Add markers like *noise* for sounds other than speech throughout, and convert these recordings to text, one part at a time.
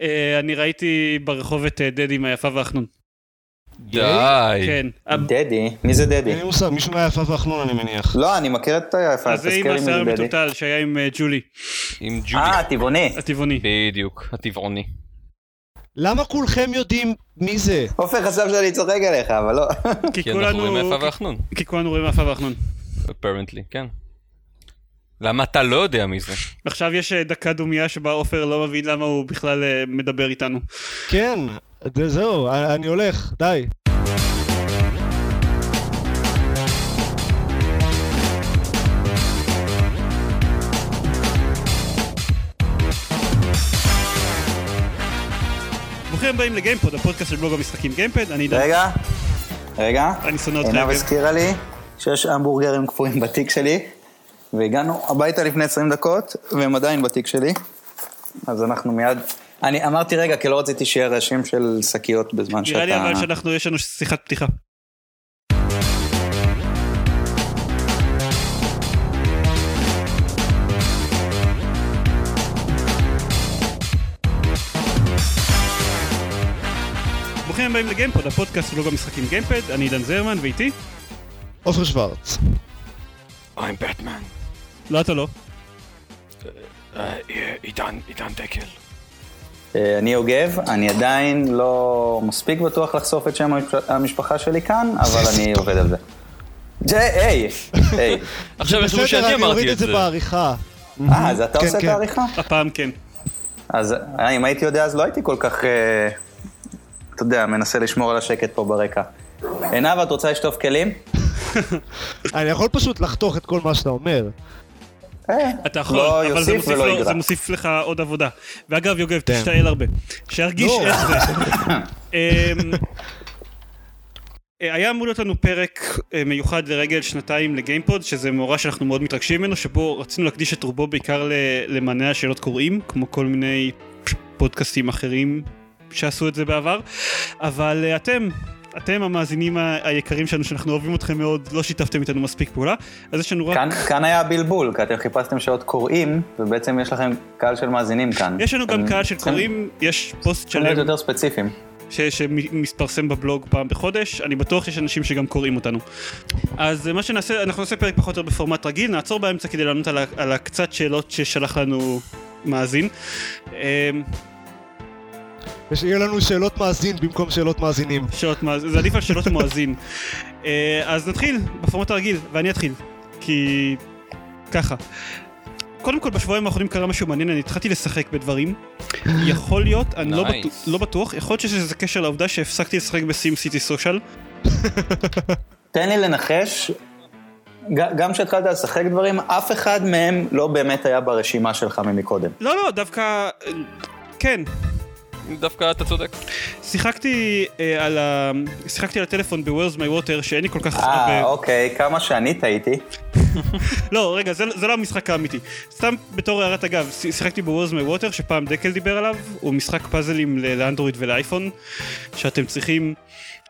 אה, אני ראיתי ברחוב את אה, דדי מהיפה והחנון. די. כן. דדי? מי זה דדי? אין לי מושג, מישהו מהיפה והחנון אני מניח. לא, אני מכיר את היפה, אז זה עם השיער. המטולטל שהיה עם אה, ג'ולי, עם ג'ודי. אה, טבעוני. הטבעוני. בדיוק, הטבעוני. למה כולכם יודעים מי זה? עופר חשב שאני צוחק עליך, אבל לא. כי כי אנחנו רואים כולנו... היפה והחנון. כי כולנו רואים היפה והחנון. apparently, כן. למה אתה לא יודע מי זה? עכשיו יש אה, דקה דומייה שבה עופר לא מבין למה הוא בכלל אה, מדבר איתנו. כן, זה- זהו, אני הולך, די. ברוכים הבאים לגיימפוד, הפודקאסט של בלוג המשחקים גיימפד, אני עידן, רגע, רגע. אני שונא אותך עינב אגב. הזכירה לי שיש המבורגרים קפואים בתיק שלי, והגענו הביתה לפני 20 דקות, והם עדיין בתיק שלי, אז אנחנו מיד... אני אמרתי רגע, כי לא רציתי שיהיה רעשים של שקיות בזמן שאתה... נראה לי אבל שאנחנו, יש לנו שיחת פתיחה. ברוכים הבאים לגיימפוד, הפודקאסט בלוג המשחקים גיימפד, אני עידן זרמן ואיתי? עופר שוורץ. I'm Batman. לא אתה לא. עידן, עידן דקל. אה, אני יוגב, אני עדיין לא מספיק בטוח לחשוף את שם המשפ- המשפחה שלי כאן, אבל אני עובד על זה. ג'יי, היי, היי. *laughs* עכשיו יחשבו בסדר, שאני אני אמרתי אוריד את את זה זה. בעריכה. אה, אז אתה כן, עושה את כן. העריכה? הפעם כן. אז אה, אם הייתי יודע, אז לא הייתי כל כך, אה, אתה יודע, מנסה לשמור על השקט פה ברקע. עינב, את רוצה לשטוף כלים? *laughs* אני יכול פשוט לחתוך את כל מה שאתה אומר. אה, *laughs* אתה יכול, לא אבל זה מוסיף, ולא לו. זה מוסיף לך עוד עבודה. ואגב, יוגב, כן. תשתעל הרבה. שירגיש לא. איך זה. *laughs* אמ, אה, היה אמור להיות לנו פרק אה, מיוחד לרגל שנתיים לגיימפוד, שזה מאורע שאנחנו מאוד מתרגשים ממנו, שבו רצינו להקדיש את רובו בעיקר למענה השאלות קוראים, כמו כל מיני פודקאסטים אחרים שעשו את זה בעבר, אבל אה, אתם... אתם המאזינים היקרים שלנו שאנחנו אוהבים אתכם מאוד לא שיתפתם איתנו מספיק פעולה אז יש לנו רק כאן, כאן היה הבלבול, כי אתם חיפשתם שעות קוראים, ובעצם יש לכם קהל של מאזינים כאן. יש לנו גם קהל של צריכים- קוראים יש פוסט צריכים להיות שלם יותר ספציפיים. ש- שמתפרסם בבלוג פעם בחודש, אני בטוח שיש אנשים שגם קוראים אותנו. אז מה שנעשה, אנחנו נעשה פרק פחות או יותר בפורמט רגיל, נעצור באמצע כדי לענות על, על הקצת שאלות ששלח לנו מאזין. ושיהיה לנו שאלות מאזין במקום שאלות מאזינים. שאלות מאזין, זה עדיף על שאלות מואזין. אה, אז נתחיל בפורמט הרגיל, ואני אתחיל, כי ככה. קודם כל בשבועיים האחרונים קרה משהו מעניין, אני התחלתי לשחק בדברים. יכול להיות, אני לא, Nice. בטוח, לא בטוח, יכול להיות שיש איזה קשר לעובדה שהפסקתי לשחק בסים סיטי סושיאל. תן לי לנחש, גם כשהתחלת לשחק דברים, אף אחד מהם לא באמת היה ברשימה שלך ממקודם. לא, לא, דווקא... אה, כן, דווקא אתה צודק. שיחקתי אה, על ה... שיחקתי על הטלפון ב-Where's My Water, שאין לי כל כך... אה, הרבה... אוקיי, כמה שאני טעיתי. *laughs* לא, רגע, זה, זה לא המשחק האמיתי. סתם בתור הערת אגב, ש- שיחקתי ב-Where's My Water, שפעם דקל דיבר עליו, הוא משחק פאזלים לאנדרואיד ולאייפון, שאתם צריכים...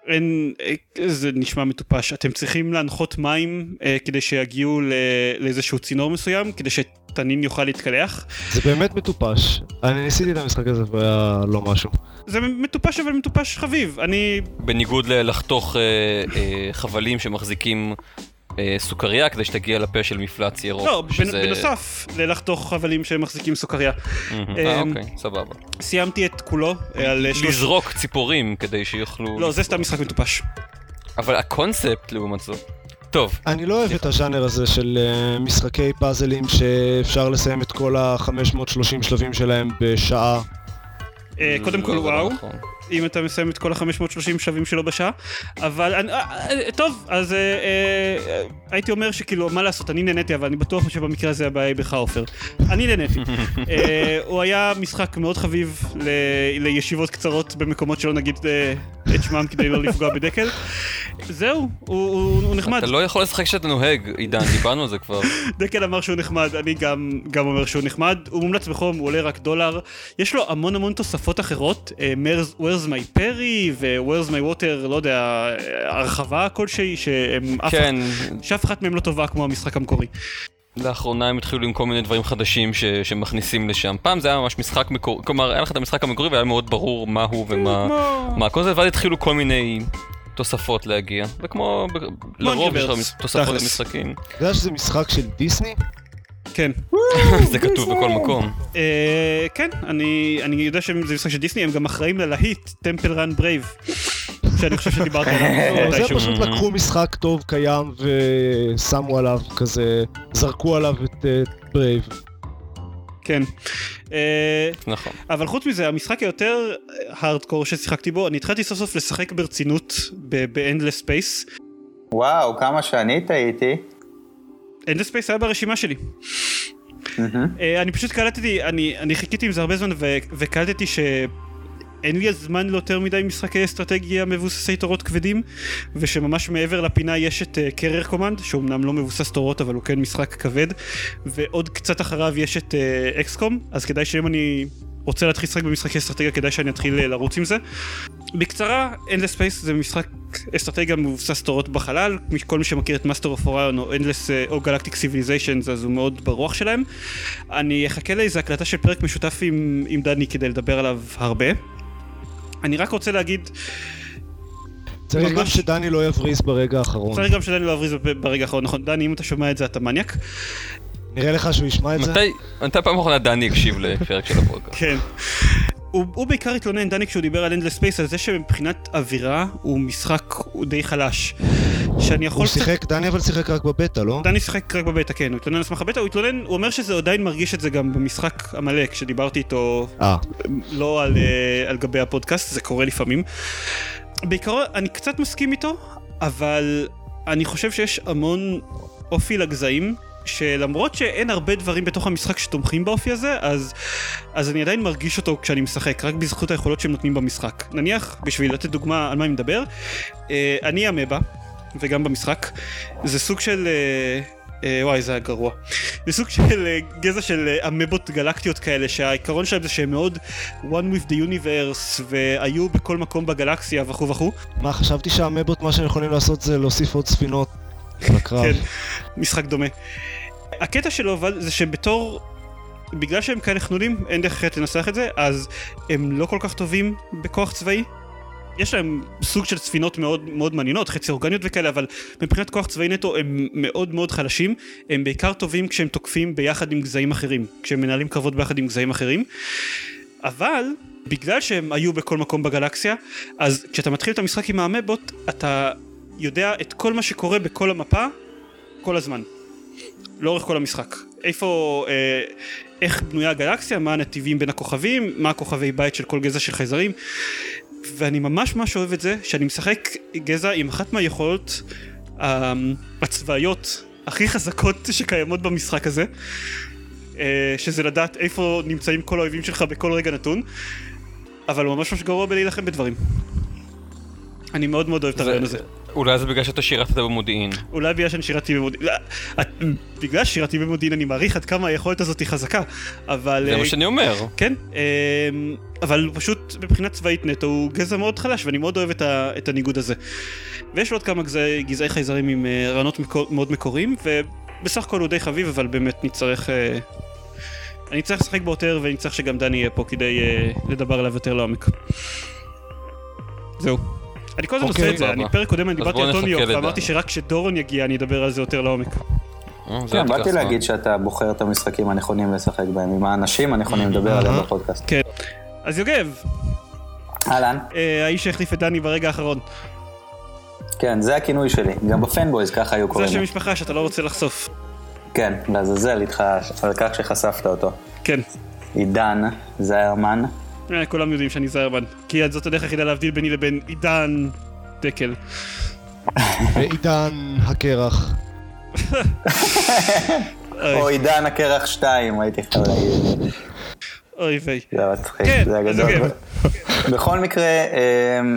אין, אה, זה נשמע מטופש, אתם צריכים להנחות מים אה, כדי שיגיעו ל- לאיזשהו צינור מסוים, כדי שתנין יוכל להתקלח. זה באמת מטופש. אני ניסיתי את המשחק הזה והיה לא משהו. זה מטופש אבל מטופש חביב, אני בניגוד ללחתוך אה, אה, חבלים שמחזיקים אה, סוכריה כדי שתגיע לפה של מפלץ ירוק. לא, שזה- בנוסף ללחתוך חבלים שמחזיקים סוכריה. מהמם. אה, אמ, אוקיי, סבבה. סיימתי את כולו אה, על שלוש... לזרוק ציפורים כדי שיוכלו... לא, זה סתם משחק מטופש. אבל הקונספט לעומת זאת. טוב, אני לא אוהב את הז'אנר הזה של אה, משחקי פאזלים שאפשר לסיים את כל ה-530 שלבים שלהם בשעה. אה, קודם כל לא, לא וואו, נכון. אם אתה מסיים את כל ה-530 שווים שלו בשעה, אבל אני- אה, אה, טוב, אז אה, אה, הייתי אומר שכאילו, מה לעשות, אני נהניתי, אבל אני בטוח שבמקרה הזה הבעיה היא בך עופר. אני נהניתי. *laughs* אה, הוא היה משחק מאוד חביב ל- לישיבות קצרות במקומות שלא נגיד אה, את שמם כדי לא לפגוע בדקל. זהו, הוא- הוא הוא נחמד. אתה לא יכול לשחק כשאתה נוהג, עידן, דיברנו על זה כבר. *laughs* דקל אמר שהוא נחמד, אני גם, גם אומר שהוא נחמד, הוא מומלץ בחום, הוא עולה רק דולר, יש לו המון המון תוספות אחרות, אה, Where's- my Perry ו-Where's my water, לא יודע, אה, הרחבה כלשהי, שהם אף, כן, שאף אחת מהם לא טובה כמו המשחק המקורי. לאחרונה הם התחילו עם כל מיני דברים חדשים ש... שמכניסים לשם. פעם זה היה ממש משחק מקורי, כלומר היה לך את המשחק המקורי והיה מאוד ברור מה הוא ומה מה כל זה, ואז התחילו כל מיני תוספות להגיע. וכמו, ב... לרוב יש לך תוספות. למשחקים. אתה יודע שזה משחק של דיסני? כן. *laughs* זה כתוב בכל מקום. אה, כן, אני אני יודע שזה משחק של דיסני, הם גם אחראים ללהיט, Temple Run Brave. שאני חושב שדיברת עליו *laughs* זה. פשוט לקחו משחק טוב קיים ושמו עליו כזה, זרקו עליו את אה, ברייב. כן. אה, נכון. אבל חוץ מזה, המשחק היותר הארדקור ששיחקתי בו, אני התחלתי סוף סוף לשחק ברצינות ב-Endless Space. וואו, כמה שאני טעיתי. Endless Space היה ברשימה שלי. אה, אני פשוט קלטתי, אני, אני חיכיתי עם זה הרבה זמן ו- וקלטתי שאין לי הזמן ליותר מדי משחקי אסטרטגיה מבוססי תורות כבדים ושממש מעבר לפינה יש את קרר קומנד שאומנם לא מבוסס תורות אבל הוא כן משחק כבד ועוד קצת אחריו יש את אקסקום אז כדאי שאם אני רוצה להתחיל לשחק במשחקי אסטרטגיה כדאי שאני אתחיל אה, לרוץ עם זה. בקצרה, Endless Space זה משחק אסטרטגיה מבוסס תורות בחלל, כל מי שמכיר את Master of Orion או אה, או Galactic Civilizations אז הוא מאוד ברוח שלהם. אני אחכה לאיזה הקלטה של פרק משותף עם, עם דני כדי לדבר עליו הרבה. אני רק רוצה להגיד, צריך גם שדני לא יבריז ברגע האחרון. צריך גם שדני לא יבריז ברגע האחרון, נכון? דני, אם אתה שומע את זה אתה מניאק? נראה לך שהוא ישמע את זה? מתי, פעם אחרונה דני הקשיב לפרק של הפודקאסט? כן. הוא, הוא בעיקר התלונן, דני, כשהוא דיבר על Endless Space, על זה שמבחינת אווירה הוא משחק הוא די חלש. שאני יכול... הוא קצת- שיחק, דני אבל שיחק רק בבטא, לא? דני שיחק רק בבטא, כן, הוא התלונן על סמך הבטא, הוא התלונן, הוא אומר שזה עדיין מרגיש את זה גם במשחק המלא, כשדיברתי איתו אה, לא על, אה, על גבי הפודקאסט, זה קורה לפעמים. בעיקרון, אני קצת מסכים איתו, אבל אני חושב שיש המון אופי לגזעים, שלמרות שאין הרבה דברים בתוך המשחק שתומכים באופי הזה, אז, אז אני עדיין מרגיש אותו כשאני משחק, רק בזכות היכולות שהם נותנים במשחק. נניח, בשביל לתת דוגמה על מה אני מדבר, אה, אני אמבה, וגם במשחק, זה סוג של... אה, אה, וואי זה היה גרוע. זה סוג של אה, גזע של אה, אמבות גלקטיות כאלה שהעיקרון שלהם זה שהם מאוד one with the universe והיו בכל מקום בגלקסיה וכו' וכו'. מה, חשבתי שהמבות מה שהם יכולים לעשות זה להוסיף עוד ספינות *laughs* לקרב. כן, משחק דומה. הקטע שלו אבל זה שבתור, בגלל שהם כאלה חנונים, אין דרך אחרת לנסח את זה, אז הם לא כל כך טובים בכוח צבאי. יש להם סוג של ספינות מאוד מאוד מעניינות, חצי אורגניות וכאלה, אבל מבחינת כוח צבאי נטו הם מאוד מאוד חלשים. הם בעיקר טובים כשהם תוקפים ביחד עם גזעים אחרים, כשהם מנהלים קרבות ביחד עם גזעים אחרים. אבל בגלל שהם היו בכל מקום בגלקסיה, אז כשאתה מתחיל את המשחק עם האמבות, אתה יודע את כל מה שקורה בכל המפה, כל הזמן. לאורך כל המשחק. איפה, אה, איך בנויה הגלקסיה, מה הנתיבים בין הכוכבים, מה הכוכבי בית של כל גזע של חייזרים. ואני ממש ממש אוהב את זה, שאני משחק גזע עם אחת מהיכולות אה, הצבאיות הכי חזקות שקיימות במשחק הזה. אה, שזה לדעת איפה נמצאים כל האויבים שלך בכל רגע נתון. אבל הוא ממש ממש גרוע בלהילחם בדברים. אני מאוד מאוד אוהב את הרעיון הזה. אולי זה בגלל שאתה שירתת במודיעין. אולי בגלל שאני שירתי במודיעין, את- בגלל ששירתי במודיעין אני מעריך עד כמה היכולת הזאת היא חזקה, אבל... זה אה, מה שאני אומר. כן, אה, אבל פשוט מבחינה צבאית נטו הוא גזע מאוד חלש ואני מאוד אוהב את, הניגוד הזה. ויש לו עוד כמה גזעי, חייזרים עם אה, רעיונות מאוד מקוריים ובסך הכל הוא די חביב אבל באמת נצטרך... אה, אני צריך לשחק בו יותר ואני צריך שגם דני יהיה פה כדי אה, לדבר עליו יותר לעומק. זהו. אני כל הזמן אוקיי, עושה את זה. אני פרק קודם אני דיברתי על טוני יוק ואמרתי. שרק כשדורון יגיע אני אדבר על זה יותר לעומק. אה, זה כן, באתי להגיד? שאתה בוחר את המשחקים הנכונים לשחק בהם, עם האנשים הנכונים לדבר עליהם. בפודקאסט. כן. אז יוגב, אהלן, אה, האיש שהחליף את דני ברגע האחרון. כן, זה הכינוי שלי. גם בפנבויז ככה היו זה קוראים השם לי. משפחה שאתה לא רוצה לחשוף. כן, לעזאזל איתך על כך שחשפת אותו. כן. עידן זיירמן. אה, כולם יודעים שאני זיירמן. כי זאת הדרך היחידה להבדיל ביני לבין עידן דקל. ועידן הקרח. או עידן הקרח 2, הייתי חייב להגיד. אוי ויי. זה מצחיק, כן, זה היה גדול. אוקיי. בכל מקרה, אמ,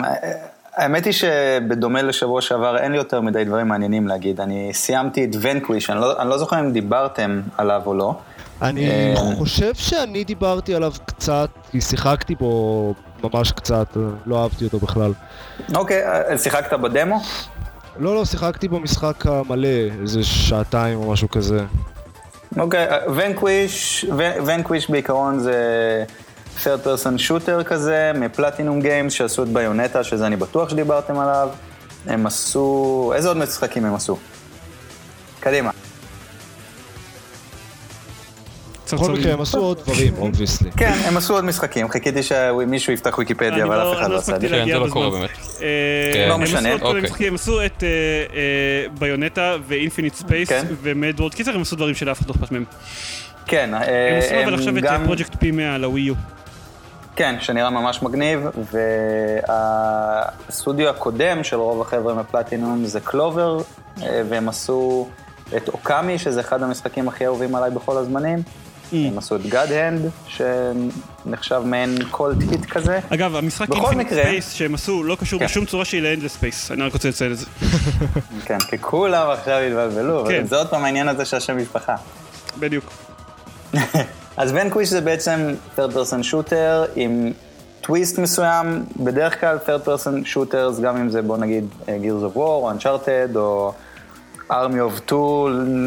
האמת היא שבדומה לשבוע שעבר אין לי יותר מדי דברים מעניינים להגיד. אני סיימתי את ונקוויש, לא- אני לא זוכר אם דיברתם עליו או לא. אני אה, חושב שאני דיברתי עליו קצת, כי שיחקתי בו ממש קצת, לא אהבתי אותו בכלל. אוקיי, אה, שיחקת בדמו? לא, לא, שיחקתי במשחק המלא, איזה שעתיים או משהו כזה. אוקיי, ונקוויש, ונקוויש בעיקרון זה third person shooter כזה, מפלטינום גיימס שעשו את ביונטה, שזה אני בטוח שדיברתם עליו. הם עשו, איזה עוד משחקים הם עשו? קדימה. בכל מקרה, הם עשו עוד דברים, obviously. *laughs* כן, הם עשו עוד משחקים, חיכיתי שמישהו יפתח ויקיפדיה, אבל אף אחד לא עשה את זה. הספקתי להגיע כן, זה לא קורה בזמן. באמת. אה, כן. לא הם משנה, אוקיי. הם עשו את אה, אה, Bayonetta ו-Infinite Space כן. ו-MadWorld. קיצר, הם עשו דברים שלאף אחד לא אכפת מהם. כן, הם עשו אבל עכשיו את גם- Project P-100 על הווי יו. כן, שנראה ממש מגניב, והסטודיו הקודם של רוב החבר'ה מ-Platinum זה Clover, והם עשו את Okami, שזה אחד המשחקים הכי אהובים עליי בכל הזמנים. הם עשו את God Hand, שנחשב מעין cult hit כזה. אגב, המשחק מקרה- Space שהם עשו לא קשור כן. בשום צורה שהיא ל-Endless Space. אני רק רוצה לציין את זה. *laughs* כן, כי כולם עכשיו התבלבלו, כן. זה עוד פעם העניין הזה של השם משפחה. בדיוק. *laughs* אז Vanquish זה בעצם third person shooter עם טוויסט מסוים, בדרך כלל third person shooters, גם אם זה בוא נגיד אה, Gears of War או Uncharted או Army of Two,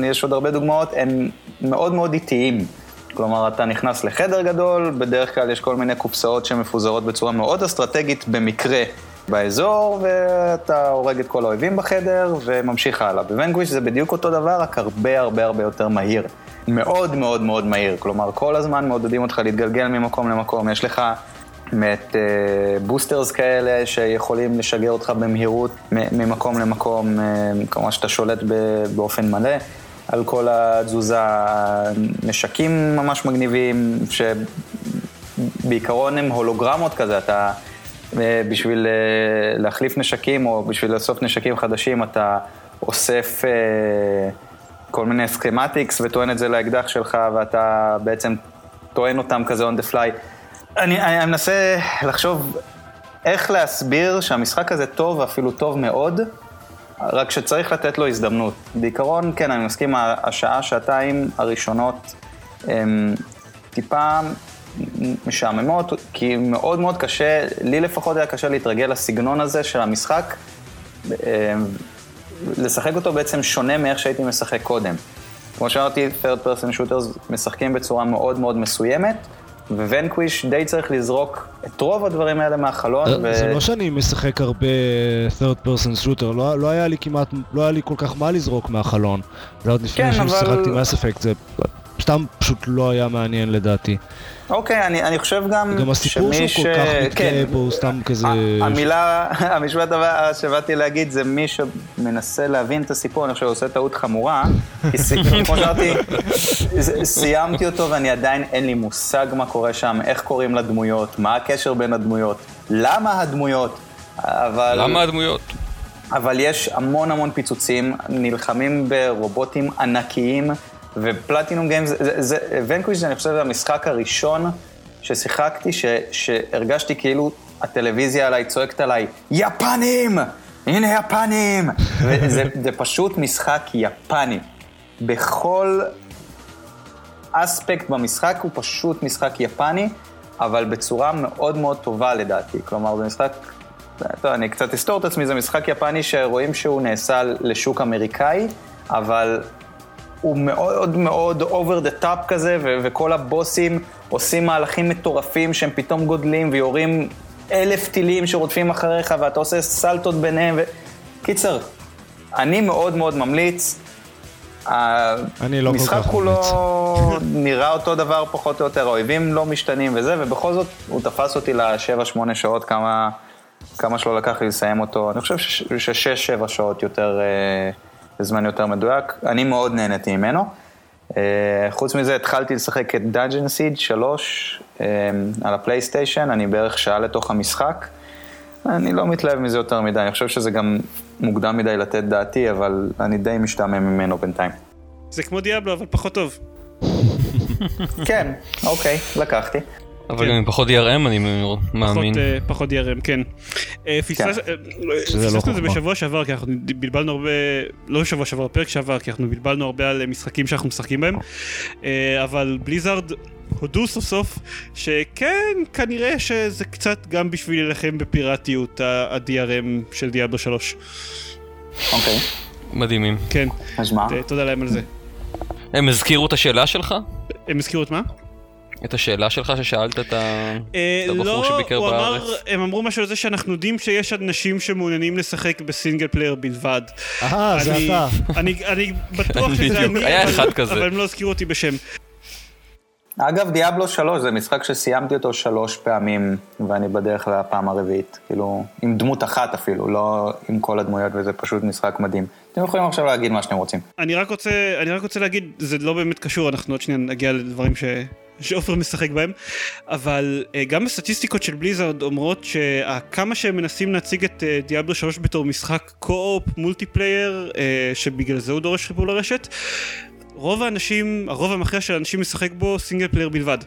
יש עוד הרבה דוגמאות, הם מאוד מאוד איטיים. כלומר, אתה נכנס לחדר גדול, בדרך כלל יש כל מיני קופסאות שמפוזרות בצורה מאוד אסטרטגית במקרה באזור, ואתה הורג את כל האויבים בחדר וממשיך הלאה. בוונקוויש זה בדיוק אותו דבר, רק הרבה הרבה הרבה יותר מהיר. מאוד מאוד מאוד מהיר, כלומר, כל הזמן מעודדים אותך להתגלגל ממקום למקום. יש לך באמת boosters כאלה שיכולים לשגר אותך במהירות ממקום למקום, אה, כלומר שאתה שולט באופן מלא. על כל התזוזה, נשקים ממש מגניבים, שבעיקרון הם הולוגרמות כזה, אתה אה, בשביל אה, להחליף נשקים או בשביל לאסוף נשקים חדשים, אתה אוסף אה, כל מיני schematics וטוען את זה לאקדח שלך, ואתה בעצם טוען אותם כזה on the fly. אני, אני מנסה לחשוב איך להסביר שהמשחק הזה טוב, ואפילו טוב מאוד, רק שצריך לתת לו הזדמנות. בעיקרון, כן, אני מסכים, השעה, שעתיים הראשונות הן טיפה משעממות, כי מאוד מאוד קשה, לי לפחות היה קשה להתרגל לסגנון הזה של המשחק, אמ, לשחק אותו בעצם שונה מאיך שהייתי משחק קודם. כמו שאמרתי, third person shooters משחקים בצורה מאוד מאוד מסוימת, וונקוויש די צריך לזרוק את רוב הדברים האלה מהחלון. ו... זה לא שאני משחק הרבה third person shooter, לא, לא היה לי כמעט, לא היה לי כל כך מה לזרוק מהחלון. זה עוד לפני כן, אבל- ששיחקתי מס אפקט, זה סתם פשוט לא היה מעניין לדעתי. אוקיי, אני, אני חושב גם גם הסיפור שהוא כל כך כן. מתגאה בו, הוא סתם כזה... המילה, *laughs* המשפט הבא שבאתי להגיד זה מי שמנסה להבין את הסיפור, אני חושב שהוא עושה טעות חמורה, *laughs* כי כמו שאמרתי, סיימתי אותו ואני עדיין אין לי מושג מה קורה שם, איך קוראים לדמויות, מה הקשר בין הדמויות, למה הדמויות, אבל... למה הדמויות? אבל יש המון המון פיצוצים, נלחמים ברובוטים ענקיים, ופלטינום גיימס, זה- זה, ונקוויש, אני חושב, זה המשחק הראשון ששיחקתי, ש, שהרגשתי כאילו הטלוויזיה עליי צועקת עליי, יפנים! הנה יפנים! *laughs* וזה זה פשוט משחק יפני. בכל אספקט במשחק הוא פשוט משחק יפני, אבל בצורה מאוד מאוד טובה לדעתי. כלומר, זה משחק, טוב, אני קצת אסתור את עצמי, זה משחק יפני שרואים שהוא נעשה לשוק אמריקאי, אבל הוא מאוד מאוד over the top כזה, ו- וכל הבוסים עושים מהלכים מטורפים שהם פתאום גודלים ויורים אלף טילים שרודפים אחריך, ואתה עושה סלטות ביניהם. ו... קיצר, אני מאוד מאוד ממליץ. אני לא כל המשחק כך כולו *laughs* נראה אותו דבר פחות או יותר, האויבים לא משתנים וזה, ובכל זאת הוא תפס אותי לשבע-שמונה שעות, כמה, כמה שלא לקח לי לסיים אותו. אני חושב ש- ששש-שבע שעות יותר, אה, זמן יותר מדויק. אני מאוד נהניתי ממנו. אה, חוץ מזה התחלתי לשחק את Dungeon Siege 3 אה, על הפלייסטיישן, אני בערך שעה לתוך המשחק. אני לא מתלהב מזה יותר מדי, אני חושב שזה גם מוקדם מדי לתת דעתי, אבל אני די משתעמם ממנו בינתיים. זה כמו דיאבלו, אבל פחות טוב. כן, אוקיי, לקחתי. אבל כן. גם עם פחות DRM אני מאמין. פחות, אה, פחות DRM, כן. אה, פספס- אה, שזה לא פספסנו את זה. בשבוע שעבר, כי אנחנו בלבלנו הרבה, לא בשבוע שעבר, בפרק שעבר, כי אנחנו בלבלנו הרבה על אה, משחקים שאנחנו משחקים בהם, אה, אבל Blizzard הודו סוף סוף שכן, כנראה שזה קצת גם בשביל להילחם בפיראטיות ה-DRM של Diablo 3. אוקיי, מדהימים. כן, אז מה? תודה להם על זה. הם הזכירו את השאלה שלך? הם הזכירו את מה? את השאלה שלך ששאלת את. אה, הבחור לא, שביקר בארץ? הם אמרו משהו על זה שאנחנו יודעים שיש אנשים שמעוניינים לשחק ב-single player בלבד. אה, זה אני- אתה. אני אני בטוח שזה אני, היה אחד כזה. אבל הם לא הזכירו אותי בשם. אגב, Diablo 3 זה משחק שסיימתי אותו שלוש פעמים, ואני בדרך לפעם הרביעית. כאילו, עם דמות אחת אפילו, לא עם כל הדמויות, וזה פשוט משחק מדהים. אתם יכולים עכשיו להגיד מה שאתם רוצים. אני רק רוצה, אני רק רוצה להגיד, זה לא באמת קשור, אנחנו עוד שנייה נגיע לדברים ש... שעופר משחק בהם, אבל uh, גם הסטטיסטיקות של Blizzard אומרות שכמה שהם מנסים להציג את uh, Diablo 3 בתור משחק co-op multiplayer, uh, שבגלל זה הוא דורש חיבור לרשת, רוב האנשים, הרוב המכריע של האנשים משחק בו single player בלבד.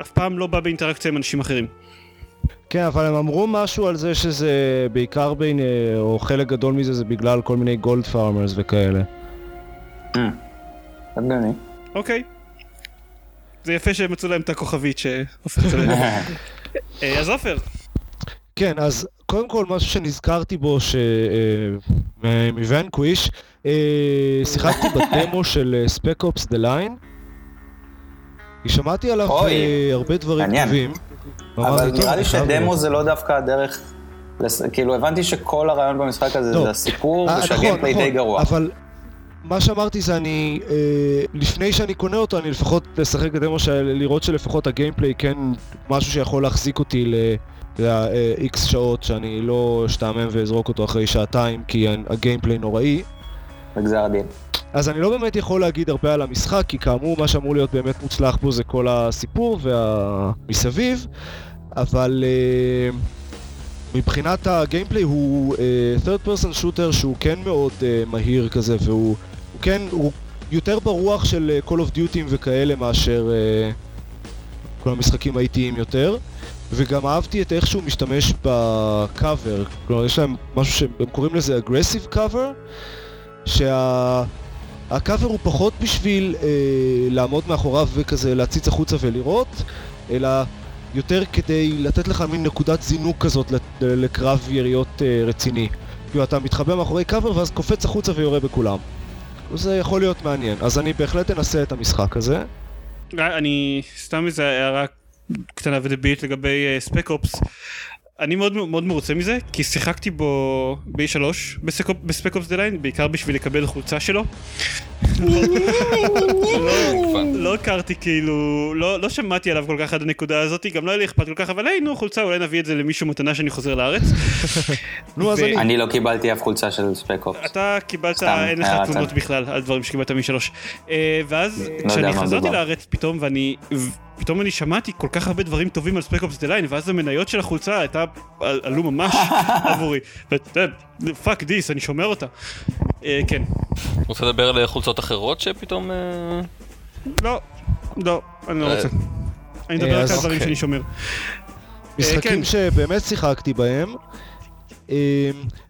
אף פעם לא בא באינטראקציה עם אנשים אחרים. כן, אבל הם אמרו משהו על זה שזה בעיקר בין, אה, או חלק גדול מזה זה בגלל כל מיני gold farmers וכאלה. הגיוני. אוקיי. זה יפה שהם מצאו להם את הכוכבית שעופר צודק. *laughs* אה, אז עופר, כן, אז קודם כל משהו שנזכרתי בו, ש... אה, מ-Vanquish, אה, שיחקתי בדמו *laughs* של Spec Ops: The Line. שמעתי עליו אוי, הרבה דברים. טובים. אבל נראה לי שדמו. זה לא דווקא הדרך... לס- כאילו, הבנתי שכל הרעיון במשחק הזה טוב. זה הסיפור, ושה-gameplay די גרוע. אבל מה שאמרתי זה אני, אה, לפני שאני קונה אותו, אני לפחות אשחק בדמו של לראות שלפחות הגיימפליי כן משהו שיכול להחזיק אותי ל-X שעות, שאני לא אשתעמם ואזרוק אותו אחרי שעתיים, כי הגיימפליי נוראי. בגזר הדין. אז אני לא באמת יכול להגיד הרבה על המשחק, כי כאמור, מה שאמור להיות באמת מוצלח בו זה כל הסיפור והמסביב, אבל uh, מבחינת הגיימפליי הוא uh, third person shooter שהוא כן מאוד uh, מהיר כזה, והוא הוא כן, הוא יותר ברוח של uh, Call of Duty וכאלה מאשר uh, כל המשחקים האיטיים יותר. וגם אהבתי את איך שהוא משתמש בקאבר, כלומר יש להם משהו שהם קוראים לזה aggressive cover, שה... הקאבר הוא פחות בשביל אה, לעמוד מאחוריו וכזה להציץ החוצה ולראות, אלא יותר כדי לתת לך מין נקודת זינוק כזאת לקרב יריות אה, רציני. כאילו אתה מתחבא מאחורי קאבר ואז קופץ החוצה ויורה בכולם. זה יכול להיות מעניין, אז אני בהחלט אנסה את המשחק הזה. אני סתם איזה הערה קטנה ודבילית לגבי Spec Ops. אני מאוד מאוד מרוצה מזה, כי שיחקתי בו ב-E3 ב-Spec Ops: The Line, בעיקר בשביל לקבל חולצה שלו. לא- לא הכרתי כאילו, לא לא שמעתי עליו כל כך עד הנקודה הזאת, גם לא היה לי אכפת כל כך, אבל היי נו חולצה, אולי נביא את זה למישהו מתנה שאני חוזר לארץ. אני... לא קיבלתי אף חולצה של Spec Ops. אתה קיבלת, אין לך הערת... תלונות בכלל על דברים שקיבלת משלוש. אה, ואז יודע כשאני חזרתי. לארץ פתאום ואני, פתאום אני שמעתי כל כך הרבה דברים טובים על Spec Ops: The Line, ואז המניות של החולצה הייתה, על- עלו ממש *laughs* עבורי. fuck this, אני שומר אותה. אה, כן. רוצה לדבר על חולצות אחרות שפתאום... אה, לא, לא, אני לא אה, רוצה. אני מדבר רק על דברים אוקיי. שאני שומר. משחקים כן. שבאמת שיחקתי בהם. אמ,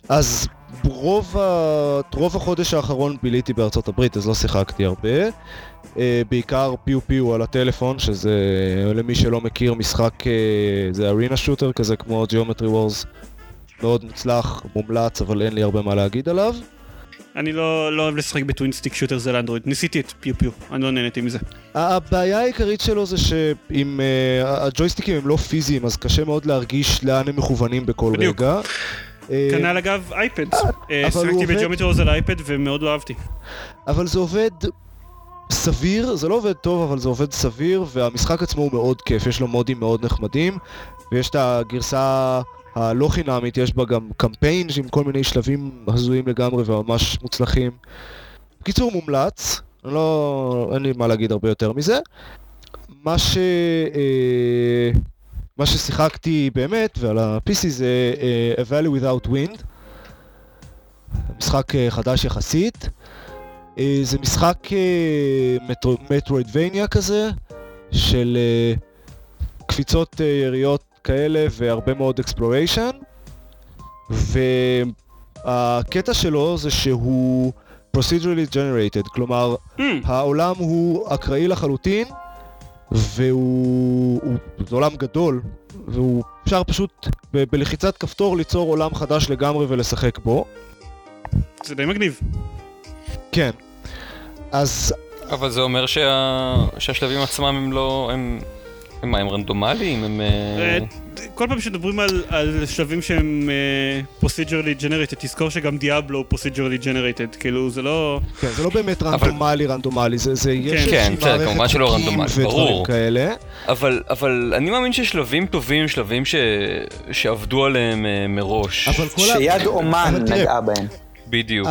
אז רוב, ה... רוב החודש האחרון ביליתי בארצות הברית, אז לא שיחקתי הרבה. אה, בעיקר פיו פיו על הטלפון, שזה למי שלא מכיר משחק, אה, זה ארינה שוטר כזה כמו Geometry Wars. מאוד מוצלח, מומלץ, אבל אין לי הרבה מה להגיד עליו. אני לא לא אוהב לשחק בטווין סטיק שוטר זה לאנדרואיד. ניסיתי את פיו פיו, אני לא נהניתי מזה. הבעיה העיקרית שלו זה שאם uh, הג'ויסטיקים הם לא פיזיים, אז קשה מאוד להרגיש לאן הם מכוונים בכל בדיוק. רגע. אה, כנ"ל אגב אייפד. אה, שיחקתי בג'יאומטרי על אייפד ומאוד לא אהבתי. אבל זה עובד סביר, זה לא עובד טוב, אבל זה עובד סביר, והמשחק עצמו הוא מאוד כיף, יש לו מודים מאוד נחמדים, ויש את הגרסה הלא חינמית, יש בה גם קמפיין עם כל מיני שלבים הזויים לגמרי וממש מוצלחים. בקיצור, מומלץ, לא... אין לי מה להגיד הרבה יותר מזה. מה ש... אה, מה ששיחקתי באמת, ועל ה-PC זה אה, A Valley Without Wind. משחק אה, חדש יחסית. אה, זה משחק אה, מטרו- מטרואידבניה כזה, של אה, קפיצות אה, יריות כאלה והרבה מאוד אקספלוריישן. והקטע שלו זה שהוא procedurally generated, כלומר Hmm, העולם הוא אקראי לחלוטין, והוא הוא, זה עולם גדול, והוא אפשר פשוט ב- בלחיצת כפתור ליצור עולם חדש לגמרי ולשחק בו. זה די מגניב. כן. אז אבל זה אומר שה... שהשלבים עצמם הם לא... הם... הם מה, הם רנדומליים? הם... אה, אה, כל פעם שמדברים על, על שלבים שהם uh, procedurally generated, תזכור שגם דיאבלו הוא procedurally generated, כאילו זה לא... כן, זה לא באמת רנדומלי רנדומלי, זה, זה יש כן, כן, כמובן שלא רנדומלי, ברור. כאלה. אבל, אבל אני מאמין ששלבים טובים, שלבים ש... שעבדו עליהם אה, מראש. אבל כל ה... שיד אומן אבל נגעה בהם. בדיוק.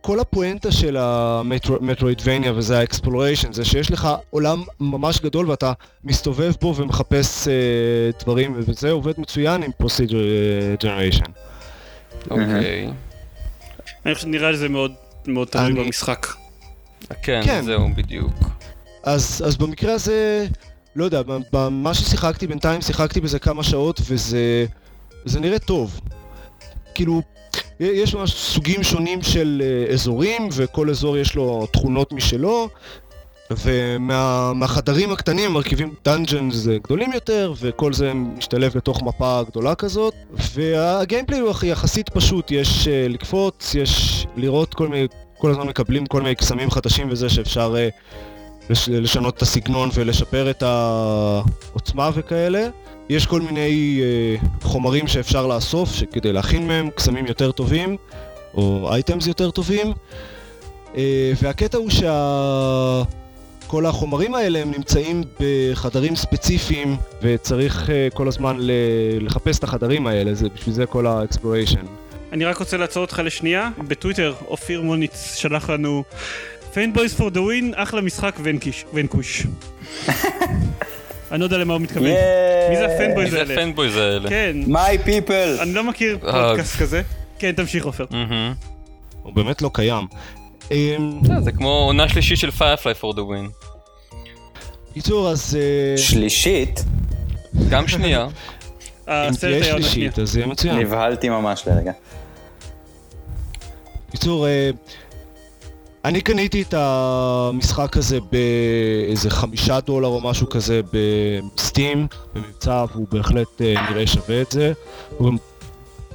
כל הפואנטה של ה Metroidvania וזה ה exploration זה שיש לך עולם ממש גדול ואתה מסתובב בו ומחפש אה, דברים וזה עובד מצוין עם procedural generation. אוקיי. אני חושב שנראה לי זה מאוד מאוד תלוי אני- במשחק. כן, כן. זהו, בדיוק. אז, אז במקרה הזה, לא יודע, במה ששיחקתי בינתיים שיחקתי בזה כמה שעות וזה זה נראה טוב. כאילו, יש ממש סוגים שונים של אה, אזורים וכל אזור יש לו תכונות משלו ומהחדרים הקטנים מרכיבים דאנג'נס גדולים יותר וכל זה משתלב לתוך מפה גדולה כזאת. והגיימפליי הוא יחסית פשוט, יש אה, לקפוץ, יש לראות כל מיני, כל הזמן מקבלים כל מיני קסמים חדשים וזה שאפשר אה, לש, לשנות את הסגנון ולשפר את העוצמה וכאלה. יש כל מיני אה, חומרים שאפשר לאסוף כדי להכין מהם קסמים יותר טובים או אייטמס יותר טובים אה, והקטע הוא שכל החומרים האלה הם נמצאים בחדרים ספציפיים וצריך אה, כל הזמן ל- לחפש את החדרים האלה, זה בשביל זה כל ה exploration. אני רק רוצה לעצור אותך לשנייה, בטוויטר אופיר מוניץ שלח לנו fanboys for the win, אחלה משחק Vanquish, ונקוש. אני לא יודע למה הוא מתכוון. מי זה ה fanboys זה האלה? ה fanboys האלה. כן, My people. אני לא מכיר אה. פודקאסט כזה. כן, תמשיך עופר. הוא באמת לא קיים. אמ, אה, זה כמו עונה שלישית של Firefly for the win. בקיצור, אז אה, שלישית, גם שנייה. *laughs* אם תהיה. שלישית אז זה יהיה מצוין. נבהלתי ממש לרגע. בקיצור, אני קניתי את המשחק הזה באיזה חמישה דולר או משהו כזה בסטים, במבצע, והוא בהחלט אה, נראה שווה את זה. הוא גם